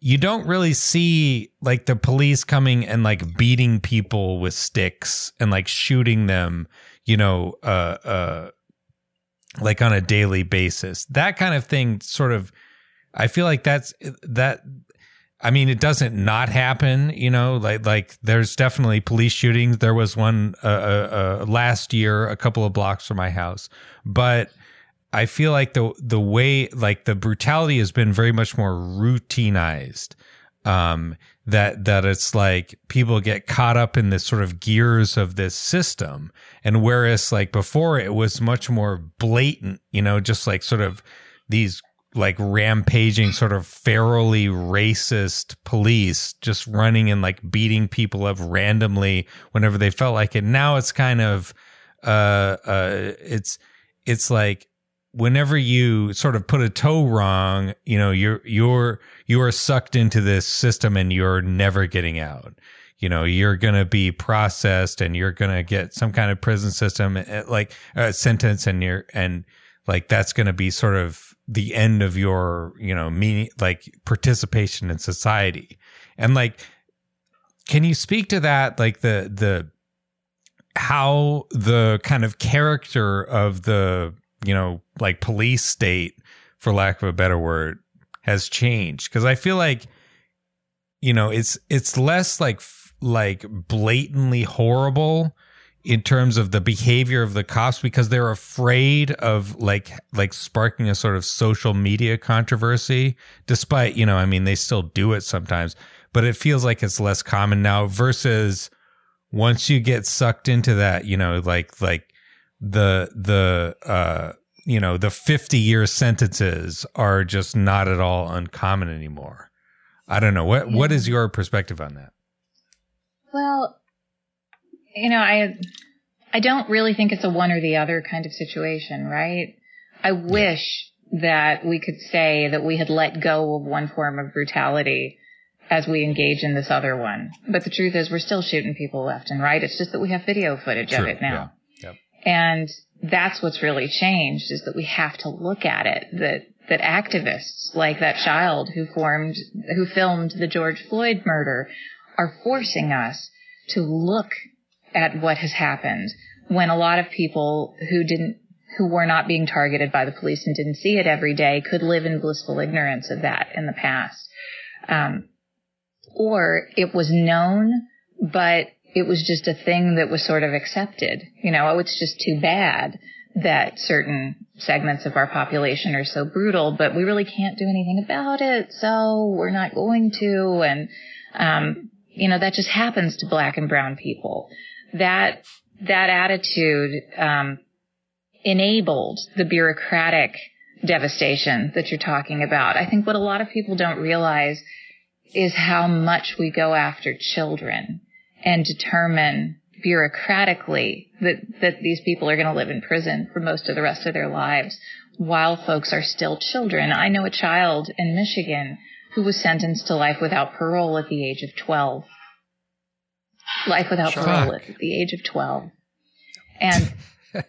A: You don't really see like the police coming and like beating people with sticks and like shooting them, you know, uh uh like on a daily basis. That kind of thing sort of I feel like that's that. I mean, it doesn't not happen, you know. Like, like there's definitely police shootings. There was one uh, uh, uh, last year, a couple of blocks from my house, but I feel like the the way, like the brutality has been very much more routinized Um, that that it's like people get caught up in the sort of gears of this system, and whereas like before it was much more blatant, you know, just like sort of these like rampaging sort of ferally racist police just running and like beating people up randomly whenever they felt like it now it's kind of uh uh it's it's like whenever you sort of put a toe wrong, you know, you're you're you are sucked into this system and you're never getting out. You know, you're going to be processed and you're going to get some kind of prison system eh, like a uh, sentence and you're and like that's going to be sort of the end of your, you know, meaning like participation in society. And like can you speak to that like the the how the kind of character of the you know, like police state, for lack of a better word, has changed. Cause I feel like, you know, it's, it's less like, like blatantly horrible in terms of the behavior of the cops because they're afraid of like like sparking a sort of social media controversy despite you know i mean they still do it sometimes but it feels like it's less common now versus once you get sucked into that you know like like the the uh you know the 50 year sentences are just not at all uncommon anymore. I don't know. What yeah. what is your perspective on that?
C: Well you know i i don't really think it's a one or the other kind of situation right? I wish that we could say that we had let go of one form of brutality as we engage in this other one. But the truth is we're still shooting people left and right. It's just that we have video footage True, of it now. Yeah. Yep. and that's what's really changed is that we have to look at it that that activists like that child who formed who filmed the George Floyd murder are forcing us to look at what has happened when a lot of people who didn't who were not being targeted by the police and didn't see it every day could live in blissful ignorance of that in the past um, or it was known but it was just a thing that was sort of accepted. You know, oh, it's just too bad that certain segments of our population are so brutal, but we really can't do anything about it, so we're not going to. And, um, you know, that just happens to black and brown people. That, that attitude, um, enabled the bureaucratic devastation that you're talking about. I think what a lot of people don't realize is how much we go after children and determine bureaucratically that, that these people are going to live in prison for most of the rest of their lives while folks are still children. I know a child in Michigan who was sentenced to life without parole at the age of 12. Life without parole at the age of 12. And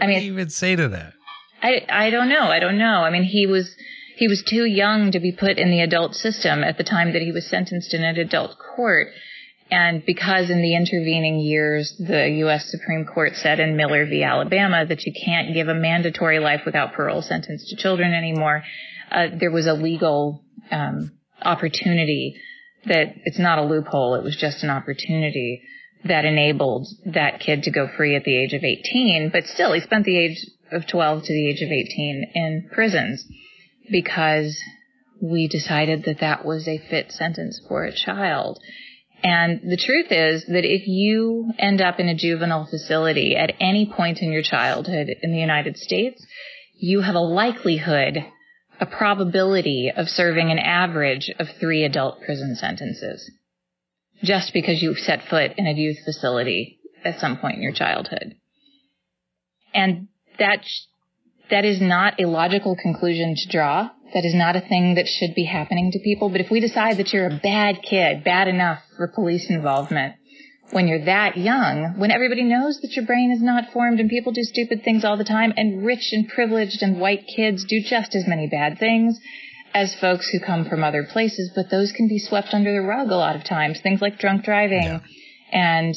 A: I mean, do you even say to that?
C: I, I don't know. I don't know. I mean, he was, he was too young to be put in the adult system at the time that he was sentenced in an adult court. And because in the intervening years, the U.S. Supreme Court said in Miller v. Alabama that you can't give a mandatory life without parole sentence to children anymore, uh, there was a legal um, opportunity that it's not a loophole, it was just an opportunity that enabled that kid to go free at the age of 18. But still, he spent the age of 12 to the age of 18 in prisons because we decided that that was a fit sentence for a child. And the truth is that if you end up in a juvenile facility at any point in your childhood in the United States, you have a likelihood, a probability of serving an average of three adult prison sentences. Just because you set foot in a youth facility at some point in your childhood. And that, that is not a logical conclusion to draw that is not a thing that should be happening to people. But if we decide that you're a bad kid, bad enough for police involvement, when you're that young, when everybody knows that your brain is not formed and people do stupid things all the time, and rich and privileged and white kids do just as many bad things as folks who come from other places, but those can be swept under the rug a lot of times. Things like drunk driving yeah. and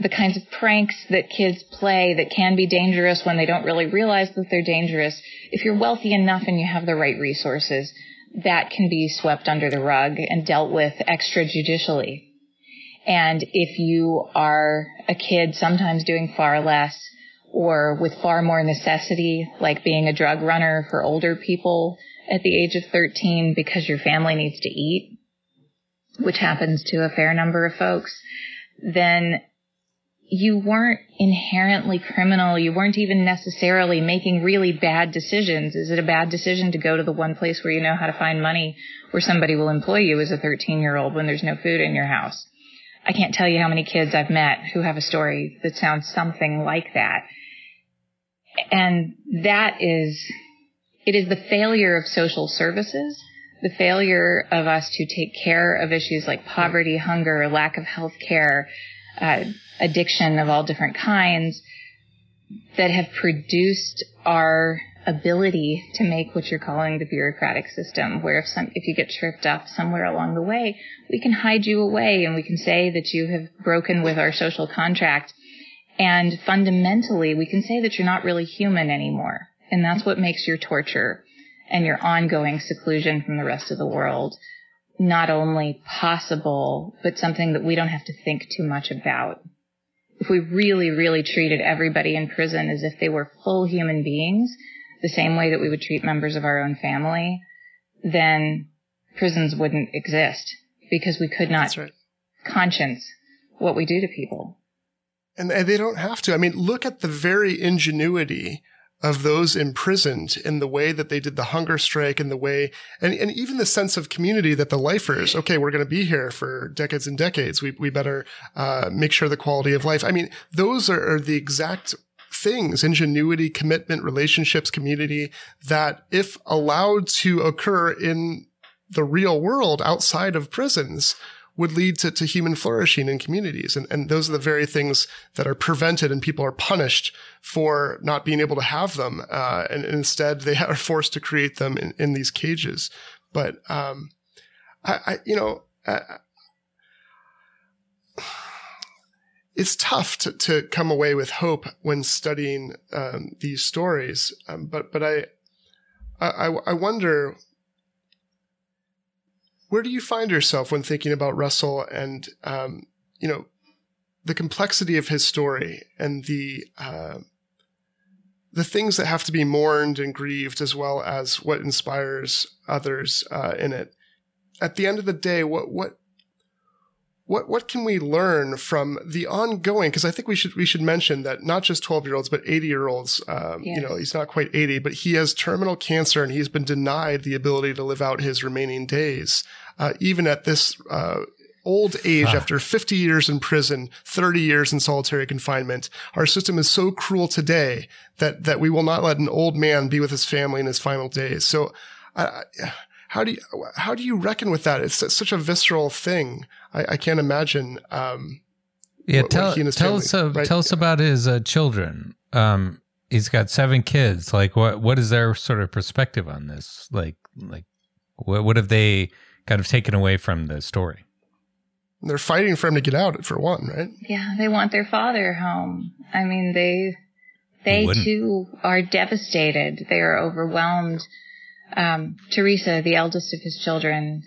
C: the kinds of pranks that kids play that can be dangerous when they don't really realize that they're dangerous. If you're wealthy enough and you have the right resources, that can be swept under the rug and dealt with extrajudicially. And if you are a kid sometimes doing far less or with far more necessity, like being a drug runner for older people at the age of 13 because your family needs to eat, which happens to a fair number of folks, then you weren't inherently criminal. You weren't even necessarily making really bad decisions. Is it a bad decision to go to the one place where you know how to find money where somebody will employ you as a 13 year old when there's no food in your house? I can't tell you how many kids I've met who have a story that sounds something like that. And that is, it is the failure of social services, the failure of us to take care of issues like poverty, hunger, lack of health care, uh, addiction of all different kinds that have produced our ability to make what you're calling the bureaucratic system, where if some, if you get tripped up somewhere along the way, we can hide you away and we can say that you have broken with our social contract. And fundamentally, we can say that you're not really human anymore. And that's what makes your torture and your ongoing seclusion from the rest of the world not only possible, but something that we don't have to think too much about. If we really, really treated everybody in prison as if they were full human beings, the same way that we would treat members of our own family, then prisons wouldn't exist because we could not right. conscience what we do to people.
B: And, and they don't have to. I mean, look at the very ingenuity of those imprisoned in the way that they did the hunger strike and the way, and, and even the sense of community that the lifers, okay, we're going to be here for decades and decades. We, we better, uh, make sure the quality of life. I mean, those are, are the exact things, ingenuity, commitment, relationships, community that if allowed to occur in the real world outside of prisons, would lead to, to human flourishing in communities. And, and those are the very things that are prevented and people are punished for not being able to have them. Uh, and, and, instead they are forced to create them in, in these cages. But, um, I, I, you know, I, it's tough to, to come away with hope when studying um, these stories. Um, but but I, I I wonder where do you find yourself when thinking about Russell and, um, you know, the complexity of his story and the, uh, the things that have to be mourned and grieved as well as what inspires others, uh, in it. At the end of the day, what, what, what what can we learn from the ongoing? Because I think we should we should mention that not just twelve year olds, but eighty year olds. Um, yes. You know, he's not quite eighty, but he has terminal cancer, and he's been denied the ability to live out his remaining days, uh, even at this. Uh, old age after 50 years in prison, 30 years in solitary confinement. Our system is so cruel today that, that we will not let an old man be with his family in his final days. So, uh, how do you, how do you reckon with that? It's such a visceral thing. I, I can't imagine. Um,
A: yeah, what, tell, what tell us uh, right? tell us about his uh, children. Um, he's got seven kids. Like, what what is their sort of perspective on this? Like, like what what have they kind of taken away from the story?
B: They're fighting for him to get out, for one, right?
C: Yeah, they want their father home. I mean, they they too are devastated. They are overwhelmed. Um, Teresa, the eldest of his children,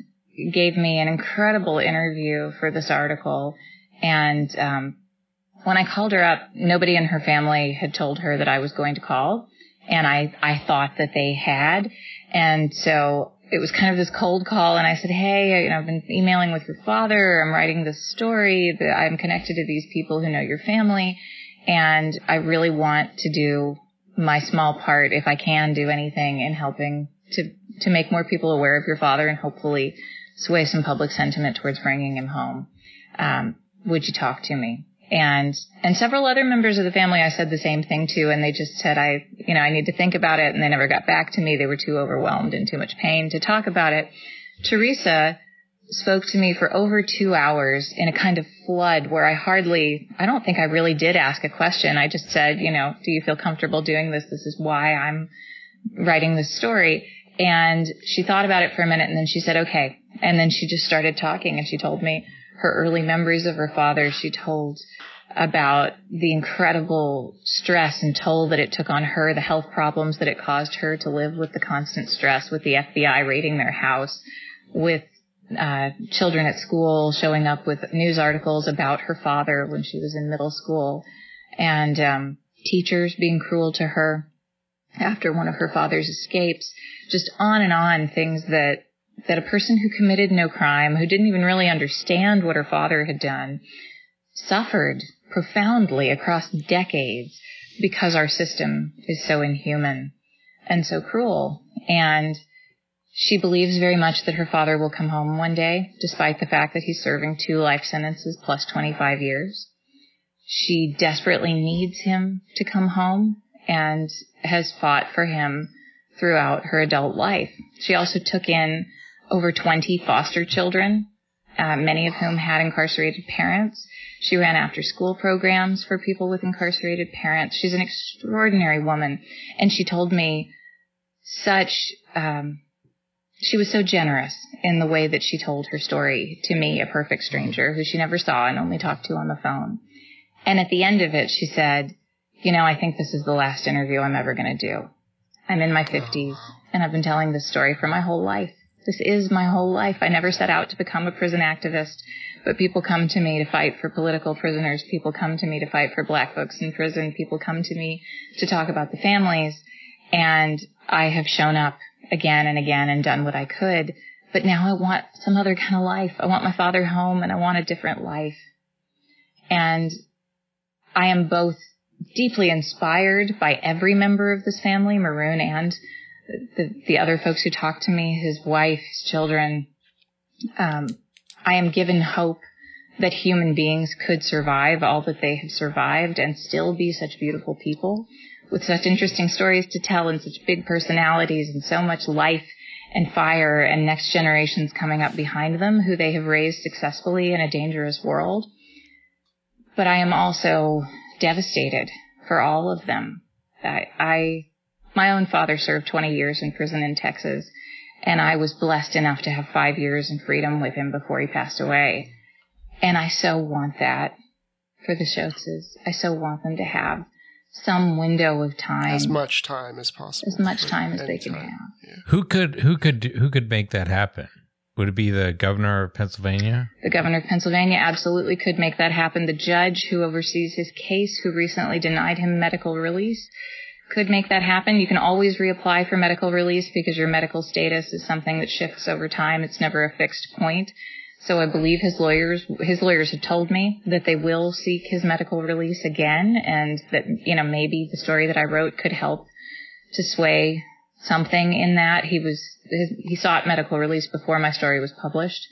C: gave me an incredible interview for this article. And um, when I called her up, nobody in her family had told her that I was going to call. And I, I thought that they had. And so it was kind of this cold call. And I said, Hey, you know, I've been emailing with your father. I'm writing this story I'm connected to these people who know your family. And I really want to do my small part, if I can do anything in helping to, to make more people aware of your father and hopefully sway some public sentiment towards bringing him home. Um, would you talk to me? And, and several other members of the family I said the same thing to, and they just said, I, you know, I need to think about it, and they never got back to me. They were too overwhelmed and too much pain to talk about it. Teresa spoke to me for over two hours in a kind of flood where I hardly, I don't think I really did ask a question. I just said, you know, do you feel comfortable doing this? This is why I'm writing this story. And she thought about it for a minute and then she said, okay. And then she just started talking and she told me her early memories of her father. She told about the incredible stress and toll that it took on her, the health problems that it caused her to live with the constant stress, with the FBI raiding their house, with uh, children at school showing up with news articles about her father when she was in middle school, and um, teachers being cruel to her after one of her father's escapes, just on and on things that that a person who committed no crime, who didn't even really understand what her father had done, suffered profoundly across decades because our system is so inhuman and so cruel. And she believes very much that her father will come home one day, despite the fact that he's serving two life sentences plus 25 years. She desperately needs him to come home and has fought for him throughout her adult life. She also took in over 20 foster children, uh, many of whom had incarcerated parents. She ran after school programs for people with incarcerated parents. She's an extraordinary woman. And she told me such, um, she was so generous in the way that she told her story to me, a perfect stranger who she never saw and only talked to on the phone. And at the end of it, she said, you know, I think this is the last interview I'm ever going to do. I'm in my 50s and I've been telling this story for my whole life. This is my whole life. I never set out to become a prison activist, but people come to me to fight for political prisoners. People come to me to fight for black folks in prison. People come to me to talk about the families. And I have shown up again and again and done what I could. But now I want some other kind of life. I want my father home and I want a different life. And I am both deeply inspired by every member of this family, Maroon and the, the other folks who talk to me, his wife, his children. Um, I am given hope that human beings could survive all that they have survived and still be such beautiful people with such interesting stories to tell and such big personalities and so much life and fire and next generations coming up behind them who they have raised successfully in a dangerous world. But I am also devastated for all of them. I, I, my own father served 20 years in prison in Texas, and I was blessed enough to have five years in freedom with him before he passed away. And I so want that for the Shoatses. I so want them to have some window of time,
B: as much time as possible,
C: as much time as they can have.
A: Yeah. Who could who could who could make that happen? Would it be the governor of Pennsylvania?
C: The governor of Pennsylvania absolutely could make that happen. The judge who oversees his case, who recently denied him medical release, could make that happen. You can always reapply for medical release because your medical status is something that shifts over time. It's never a fixed point. So I believe his lawyers, his lawyers have told me that they will seek his medical release again and that, you know, maybe the story that I wrote could help to sway something in that. He was, his, he sought medical release before my story was published.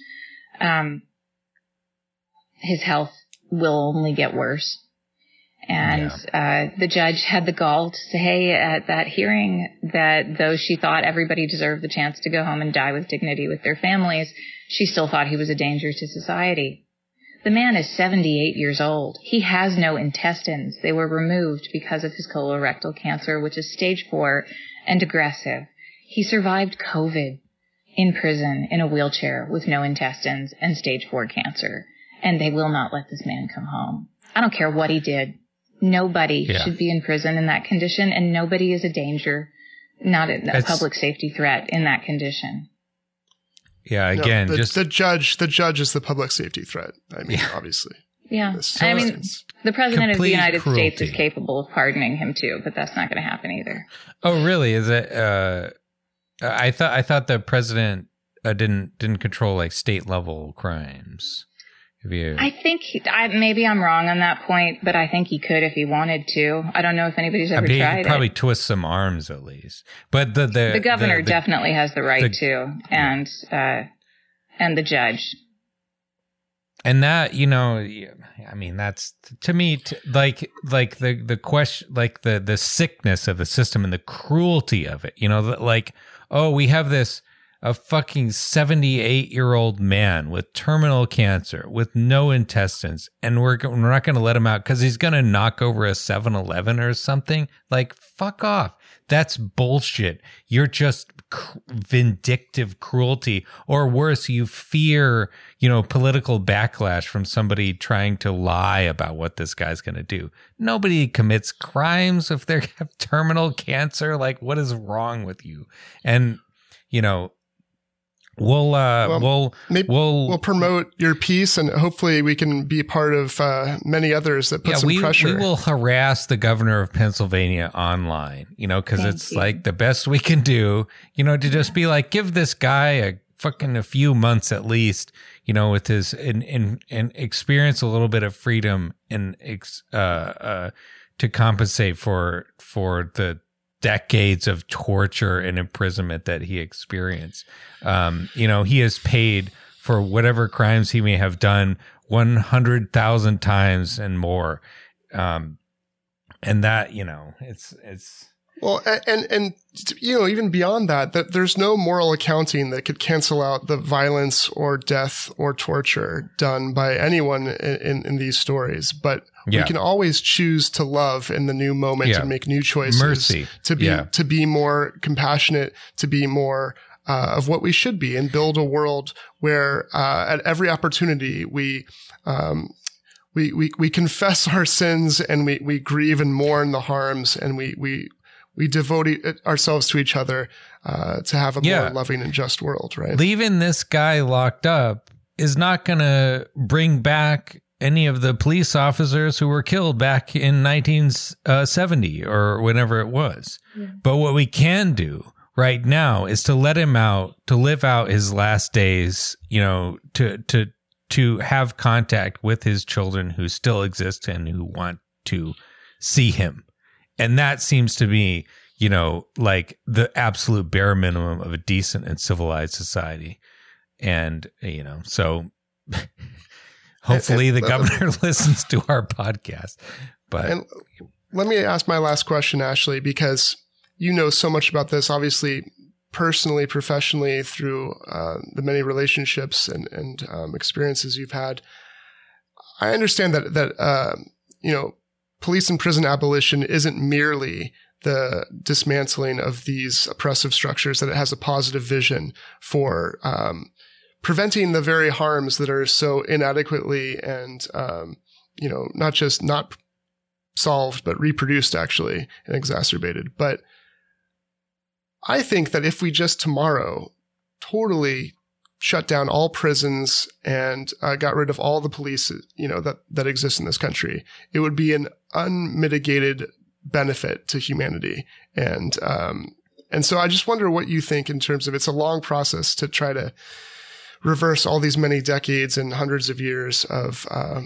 C: Um, his health will only get worse. And yeah. uh, the judge had the gall to say at that hearing that though she thought everybody deserved the chance to go home and die with dignity with their families, she still thought he was a danger to society. The man is 78 years old. He has no intestines. They were removed because of his colorectal cancer, which is stage four and aggressive. He survived COVID in prison in a wheelchair with no intestines and stage four cancer. And they will not let this man come home. I don't care what he did. Nobody yeah. should be in prison in that condition and nobody is a danger, not a, a public safety threat in that condition.
A: Yeah, again,
B: no, the,
A: just
B: the judge. The judge is the public safety threat. I mean, yeah. obviously.
C: Yeah, I mean, the president of the United cruelty. States is capable of pardoning him too, but that's not going to happen either.
A: Oh, really? Is it? Uh, I thought I thought the president uh, didn't didn't control like state level crimes.
C: You... I think he, I, maybe I'm wrong on that point, but I think he could if he wanted to. I don't know if anybody's ever I mean, tried.
A: probably
C: it.
A: twist some arms at least. But the the
C: the governor the, the, definitely has the right to, and uh, and the judge.
A: And that you know, I mean, that's to me t- like like the the question, like the the sickness of the system and the cruelty of it. You know, like oh, we have this a fucking 78 year old man with terminal cancer with no intestines and we're, we're not going to let him out because he's going to knock over a 7-eleven or something? Like fuck off. That's bullshit. You're just cr- vindictive cruelty. Or worse you fear you know political backlash from somebody trying to lie about what this guy's going to do. Nobody commits crimes if they have terminal cancer. Like what is wrong with you? And you know We'll uh, well, we'll we'll
B: we'll promote your piece, and hopefully we can be part of uh, many others that put yeah, some
A: we,
B: pressure.
A: We will harass the governor of Pennsylvania online, you know, because it's you. like the best we can do, you know, to just be like, give this guy a fucking a few months at least, you know, with his and and, and experience a little bit of freedom and ex, uh, uh, to compensate for for the decades of torture and imprisonment that he experienced. Um, you know, he has paid for whatever crimes he may have done 100,000 times and more. Um, and that, you know, it's, it's,
B: well, and, and, you know, even beyond that, that there's no moral accounting that could cancel out the violence or death or torture done by anyone in, in, these stories. But yeah. we can always choose to love in the new moment yeah. and make new choices.
A: Mercy.
B: To be,
A: yeah.
B: to be more compassionate, to be more, uh, of what we should be and build a world where, uh, at every opportunity we, um, we, we, we confess our sins and we, we grieve and mourn the harms and we, we, we devote ourselves to each other uh, to have a yeah. more loving and just world, right?
A: Leaving this guy locked up is not going to bring back any of the police officers who were killed back in 1970 or whenever it was. Yeah. But what we can do right now is to let him out, to live out his last days, you know, to to to have contact with his children who still exist and who want to see him and that seems to be, you know, like the absolute bare minimum of a decent and civilized society. And, you know, so hopefully the governor listens to our podcast. But and
B: let me ask my last question, Ashley, because you know so much about this, obviously, personally, professionally, through uh, the many relationships and, and um, experiences you've had. I understand that, that, uh, you know, police and prison abolition isn't merely the dismantling of these oppressive structures, that it has a positive vision for um, preventing the very harms that are so inadequately and, um, you know, not just not solved, but reproduced actually and exacerbated. But I think that if we just tomorrow totally shut down all prisons and uh, got rid of all the police, you know, that, that exist in this country, it would be an unmitigated benefit to humanity. And, um, and so I just wonder what you think in terms of it's a long process to try to reverse all these many decades and hundreds of years of, uh,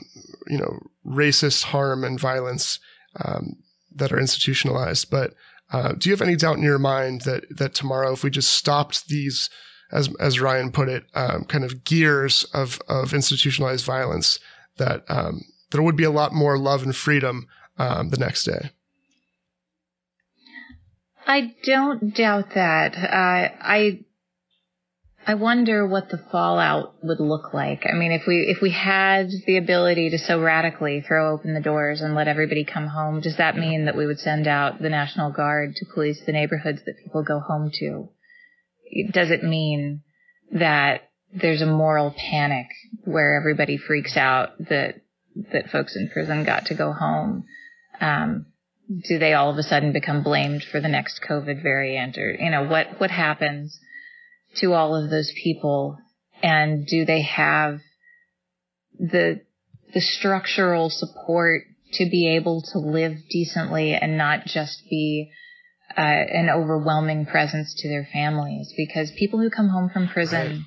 B: you know, racist harm and violence, um, that are institutionalized. But, uh, do you have any doubt in your mind that, that tomorrow, if we just stopped these, as as Ryan put it, um, kind of gears of of institutionalized violence that um, there would be a lot more love and freedom um, the next day.
C: I don't doubt that. Uh, I I wonder what the fallout would look like. I mean, if we if we had the ability to so radically throw open the doors and let everybody come home, does that mean that we would send out the National Guard to police the neighborhoods that people go home to? Does it mean that there's a moral panic where everybody freaks out that that folks in prison got to go home? Um, do they all of a sudden become blamed for the next COVID variant, or you know what what happens to all of those people, and do they have the the structural support to be able to live decently and not just be uh, an overwhelming presence to their families because people who come home from prison right.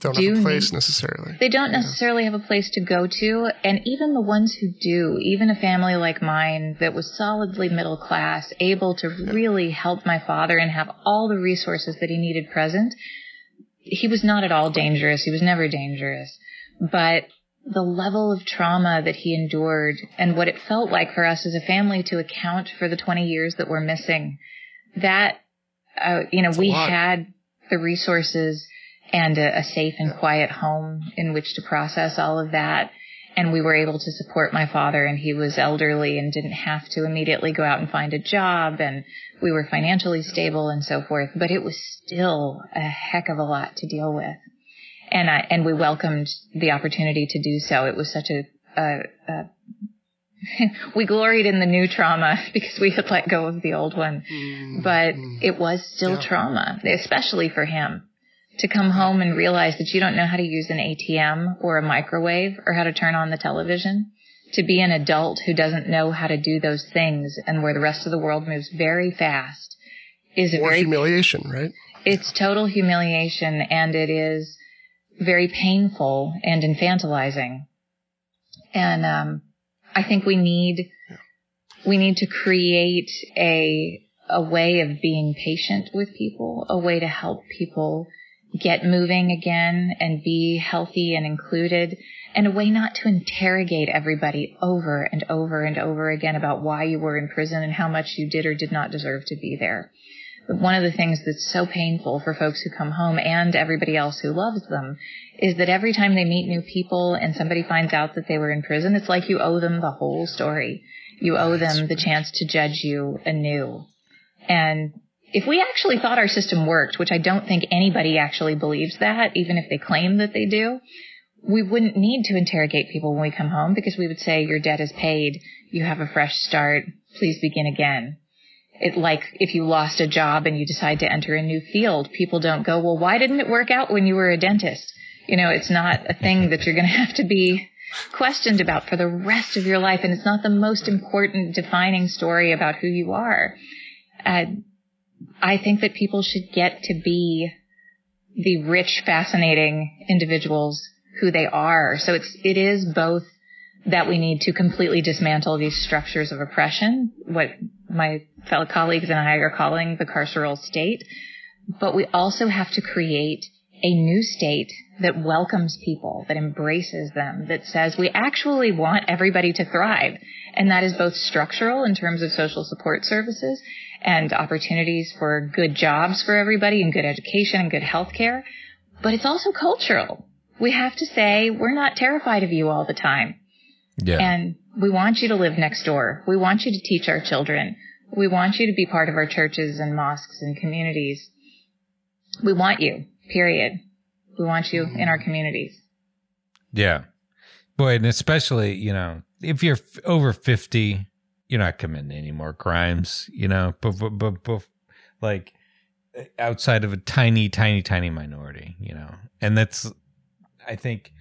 B: don't do have a place need, necessarily.
C: They don't yeah. necessarily have a place to go to, and even the ones who do, even a family like mine that was solidly middle class, able to yeah. really help my father and have all the resources that he needed present. He was not at all dangerous. He was never dangerous, but the level of trauma that he endured and what it felt like for us as a family to account for the 20 years that we're missing that, uh, you know, we had the resources and a, a safe and quiet home in which to process all of that. And we were able to support my father and he was elderly and didn't have to immediately go out and find a job and we were financially stable and so forth. But it was still a heck of a lot to deal with. And I, and we welcomed the opportunity to do so. It was such a, a, a we gloried in the new trauma because we had let go of the old one. Mm, but mm, it was still yeah. trauma, especially for him. To come home and realize that you don't know how to use an ATM or a microwave or how to turn on the television. To be an adult who doesn't know how to do those things and where the rest of the world moves very fast is
B: a
C: very
B: humiliation, right?
C: it's total humiliation and it is very painful and infantilizing. And um, I think we need we need to create a a way of being patient with people, a way to help people get moving again and be healthy and included, and a way not to interrogate everybody over and over and over again about why you were in prison and how much you did or did not deserve to be there. One of the things that's so painful for folks who come home and everybody else who loves them is that every time they meet new people and somebody finds out that they were in prison, it's like you owe them the whole story. You owe them the chance to judge you anew. And if we actually thought our system worked, which I don't think anybody actually believes that, even if they claim that they do, we wouldn't need to interrogate people when we come home because we would say, your debt is paid. You have a fresh start. Please begin again. It like if you lost a job and you decide to enter a new field, people don't go, well, why didn't it work out when you were a dentist? You know, it's not a thing that you're going to have to be questioned about for the rest of your life. And it's not the most important defining story about who you are. Uh, I think that people should get to be the rich, fascinating individuals who they are. So it's, it is both that we need to completely dismantle these structures of oppression, what my fellow colleagues and I are calling the carceral state, but we also have to create a new state that welcomes people, that embraces them, that says we actually want everybody to thrive. And that is both structural in terms of social support services and opportunities for good jobs for everybody and good education and good health care. But it's also cultural. We have to say we're not terrified of you all the time.
A: Yeah.
C: And we want you to live next door. We want you to teach our children. We want you to be part of our churches and mosques and communities. We want you, period. We want you in our communities.
A: Yeah. Boy, and especially, you know, if you're f- over 50, you're not committing any more crimes, you know, but, but, but, but like uh, outside of a tiny, tiny, tiny minority, you know, and that's, I think,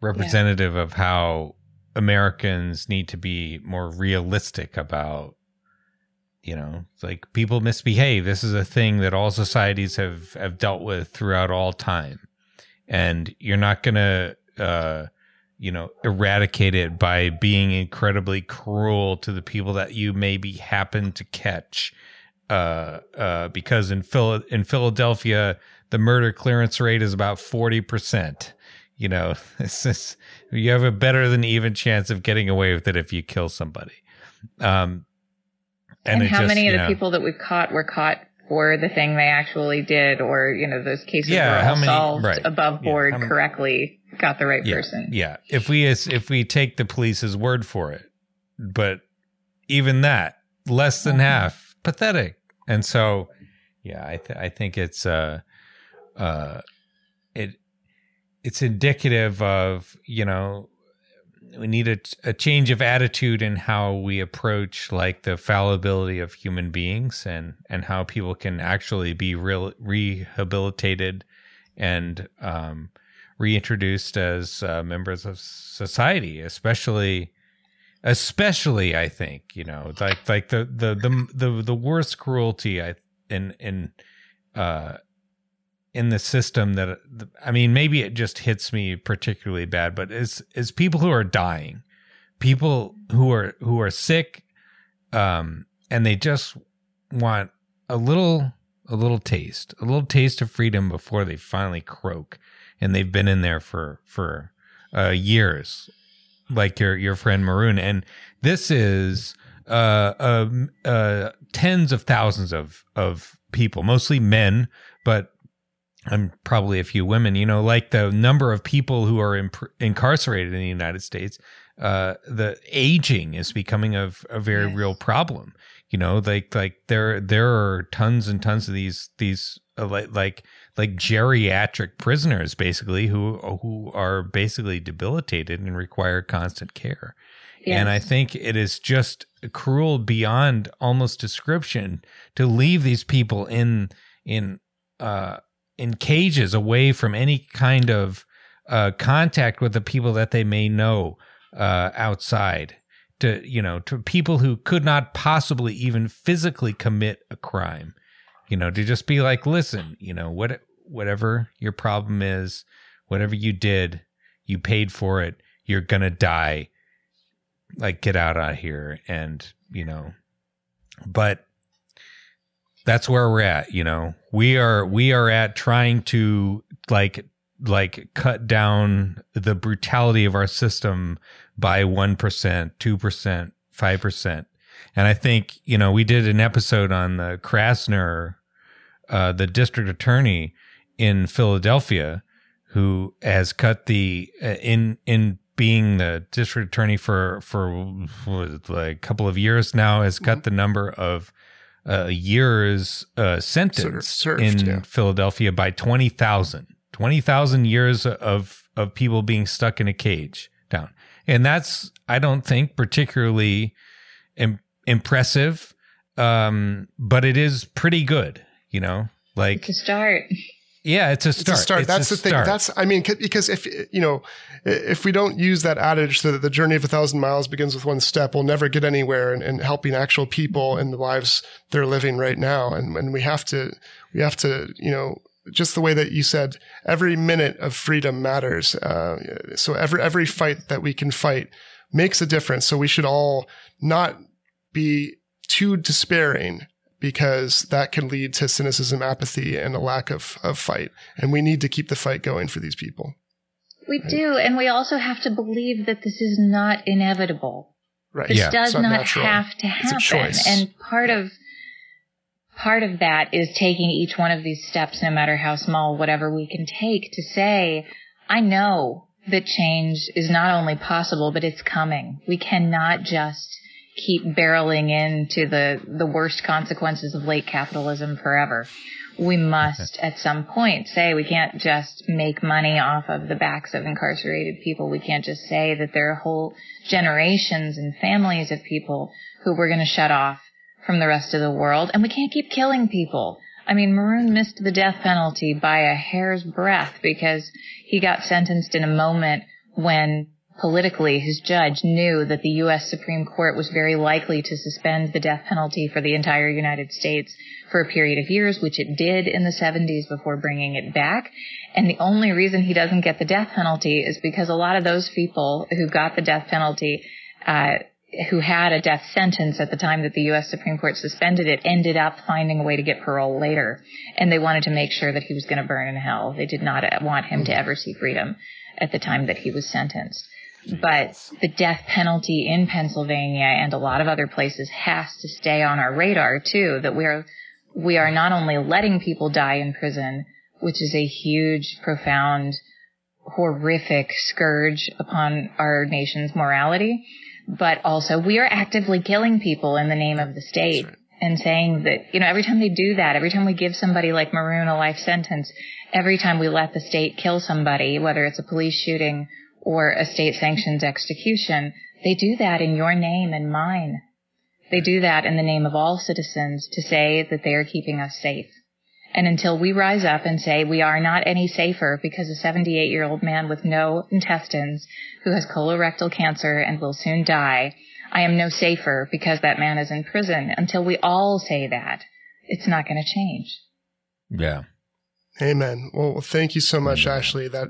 A: representative yeah. of how Americans need to be more realistic about you know like people misbehave. This is a thing that all societies have have dealt with throughout all time. And you're not going to uh you know eradicate it by being incredibly cruel to the people that you maybe happen to catch. Uh uh because in Phil- in Philadelphia the murder clearance rate is about 40% you know it's just, you have a better than even chance of getting away with it if you kill somebody um
C: and, and how just, many of the know, people that we've caught were caught for the thing they actually did, or you know, those cases yeah, were many, solved right. above board yeah, correctly, got the right
A: yeah,
C: person.
A: Yeah, if we if we take the police's word for it, but even that, less than mm-hmm. half, pathetic. And so, yeah, I th- I think it's uh uh it it's indicative of you know we need a, a change of attitude in how we approach like the fallibility of human beings and and how people can actually be real rehabilitated and um, reintroduced as uh, members of society especially especially i think you know like like the the the the, the worst cruelty i in in uh in the system that I mean, maybe it just hits me particularly bad, but is is people who are dying, people who are who are sick, um, and they just want a little a little taste, a little taste of freedom before they finally croak, and they've been in there for for uh, years, like your your friend Maroon, and this is uh, uh, uh, tens of thousands of of people, mostly men, but and probably a few women, you know, like the number of people who are imp- incarcerated in the United States, uh, the aging is becoming a, a very yes. real problem. You know, like like there there are tons and tons of these these uh, like like like geriatric prisoners basically who who are basically debilitated and require constant care. Yes. And I think it is just cruel beyond almost description to leave these people in in uh in cages away from any kind of uh, contact with the people that they may know uh, outside to you know to people who could not possibly even physically commit a crime You know, to just be like, listen, you know, what whatever your problem is, whatever you did, you paid for it. You're gonna die. Like, get out of here, and you know, but that's where we're at. You know, we are we are at trying to like like cut down the brutality of our system by 1%, 2%, 5%. And I think, you know, we did an episode on the Krasner, uh, the district attorney in Philadelphia, who has cut the, uh, in, in being the district attorney for, for like a couple of years now, has cut the number of, uh, years, uh, sentence
B: served,
A: in
B: yeah.
A: Philadelphia by 20,000. 20,000 years of, of people being stuck in a cage down. And that's, I don't think, particularly Im- impressive. Um, but it is pretty good, you know, like,
C: It's a start.
A: Yeah, it's a
B: It's
A: start.
B: a start.
A: It's
B: That's
A: a
B: the thing.
A: start.
B: That's I mean, because if you know, if we don't use that adage that the journey of a thousand miles begins with one step, we'll never get anywhere in, in helping actual people in the lives they're living right now. And and we have to we have to you know just the way that you said, every minute of freedom matters. Uh, so every every fight that we can fight makes a difference. So we should all not be too despairing because that can lead to cynicism, apathy, and a lack of, of fight. And we need to keep the fight going for these people.
C: We do, and we also have to believe that this is not inevitable.
B: Right.
C: This
A: Yeah.
C: does
B: It's not
C: not have to
B: It's a
C: happen.
B: choice.
C: And part of part of that is taking each one of these steps, no matter how small, whatever we can take to say, I know that change is not only possible, but it's coming. We cannot just keep barreling into the, the worst consequences of late capitalism forever. We must at some point say we can't just make money off of the backs of incarcerated people. We can't just say that there are whole generations and families of people who we're going to shut off from the rest of the world. And we can't keep killing people. I mean, Maroon missed the death penalty by a hair's breadth because he got sentenced in a moment when politically his judge knew that the U.S. Supreme Court was very likely to suspend the death penalty for the entire United States for a period of years, which it did in the 70s before bringing it back. And the only reason he doesn't get the death penalty is because a lot of those people who got the death penalty, uh, who had a death sentence at the time that the U.S. Supreme Court suspended it ended up finding a way to get parole later. And they wanted to make sure that he was going to burn in hell. They did not want him to ever see freedom at the time that he was sentenced. But the death penalty in Pennsylvania and a lot of other places has to stay on our radar too, that we are, we are not only letting people die in prison, which is a huge, profound, horrific scourge upon our nation's morality, but also we are actively killing people in the name of the state and saying that, you know, every time they do that, every time we give somebody like Maroon a life sentence, every time we let the state kill somebody, whether it's a police shooting or a state sanctioned execution, they do that in your name and mine. They do that in the name of all citizens to say that they are keeping us safe. And until we rise up and say we are not any safer because a 78 year old man with no intestines who has colorectal cancer and will soon die, I am no safer because that man is in prison. Until we all say that, it's not going to change.
A: yeah.
B: Amen. Well, thank you so much,
A: Amen.
B: Ashley. That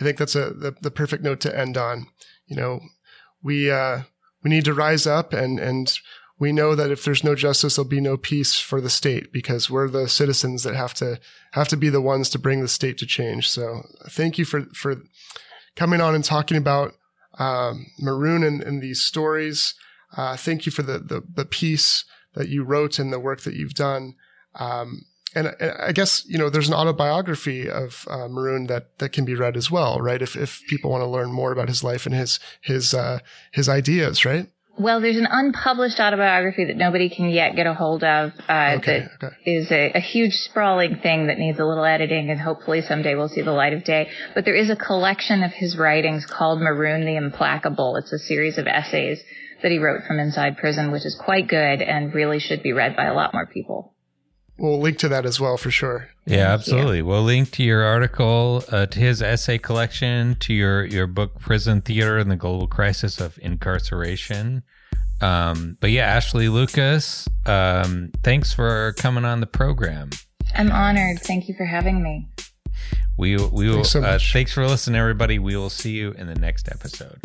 B: I think that's a the, the perfect note to end on. You know, we uh, we need to rise up and and we know that if there's no justice, there'll be no peace for the state because we're the citizens that have to have to be the ones to bring the state to change. So thank you for for coming on and talking about um, Maroon and, and these stories. Uh, thank you for the, the the piece that you wrote and the work that you've done. Um, and I I guess you know there's an autobiography of uh, Maroon that that can be read as well, right? If if people want to learn more about his life and his his uh, his ideas, right?
C: Well, there's an unpublished autobiography that nobody can yet get a hold of. Uh,
B: Okay,
C: that
B: okay.
C: is a, a huge sprawling thing that needs a little editing, and hopefully someday we'll see the light of day. But there is a collection of his writings called Maroon the Implacable. It's a series of essays that he wrote from inside prison, which is quite good and really should be read by a lot more people.
B: We'll link to that as well for sure.
A: Yeah,
C: Thank you.
A: absolutely. We'll link to your article, uh, to his essay collection, to your, your book, Prison Theater and the Global Crisis of Incarceration. Um, but yeah, Ashley Lucas, um, thanks for coming on the program.
C: I'm honored. Thank you for having me.
A: We we will.
B: Thanks so
A: uh, thanks for listening, everybody. We will see you in the next episode.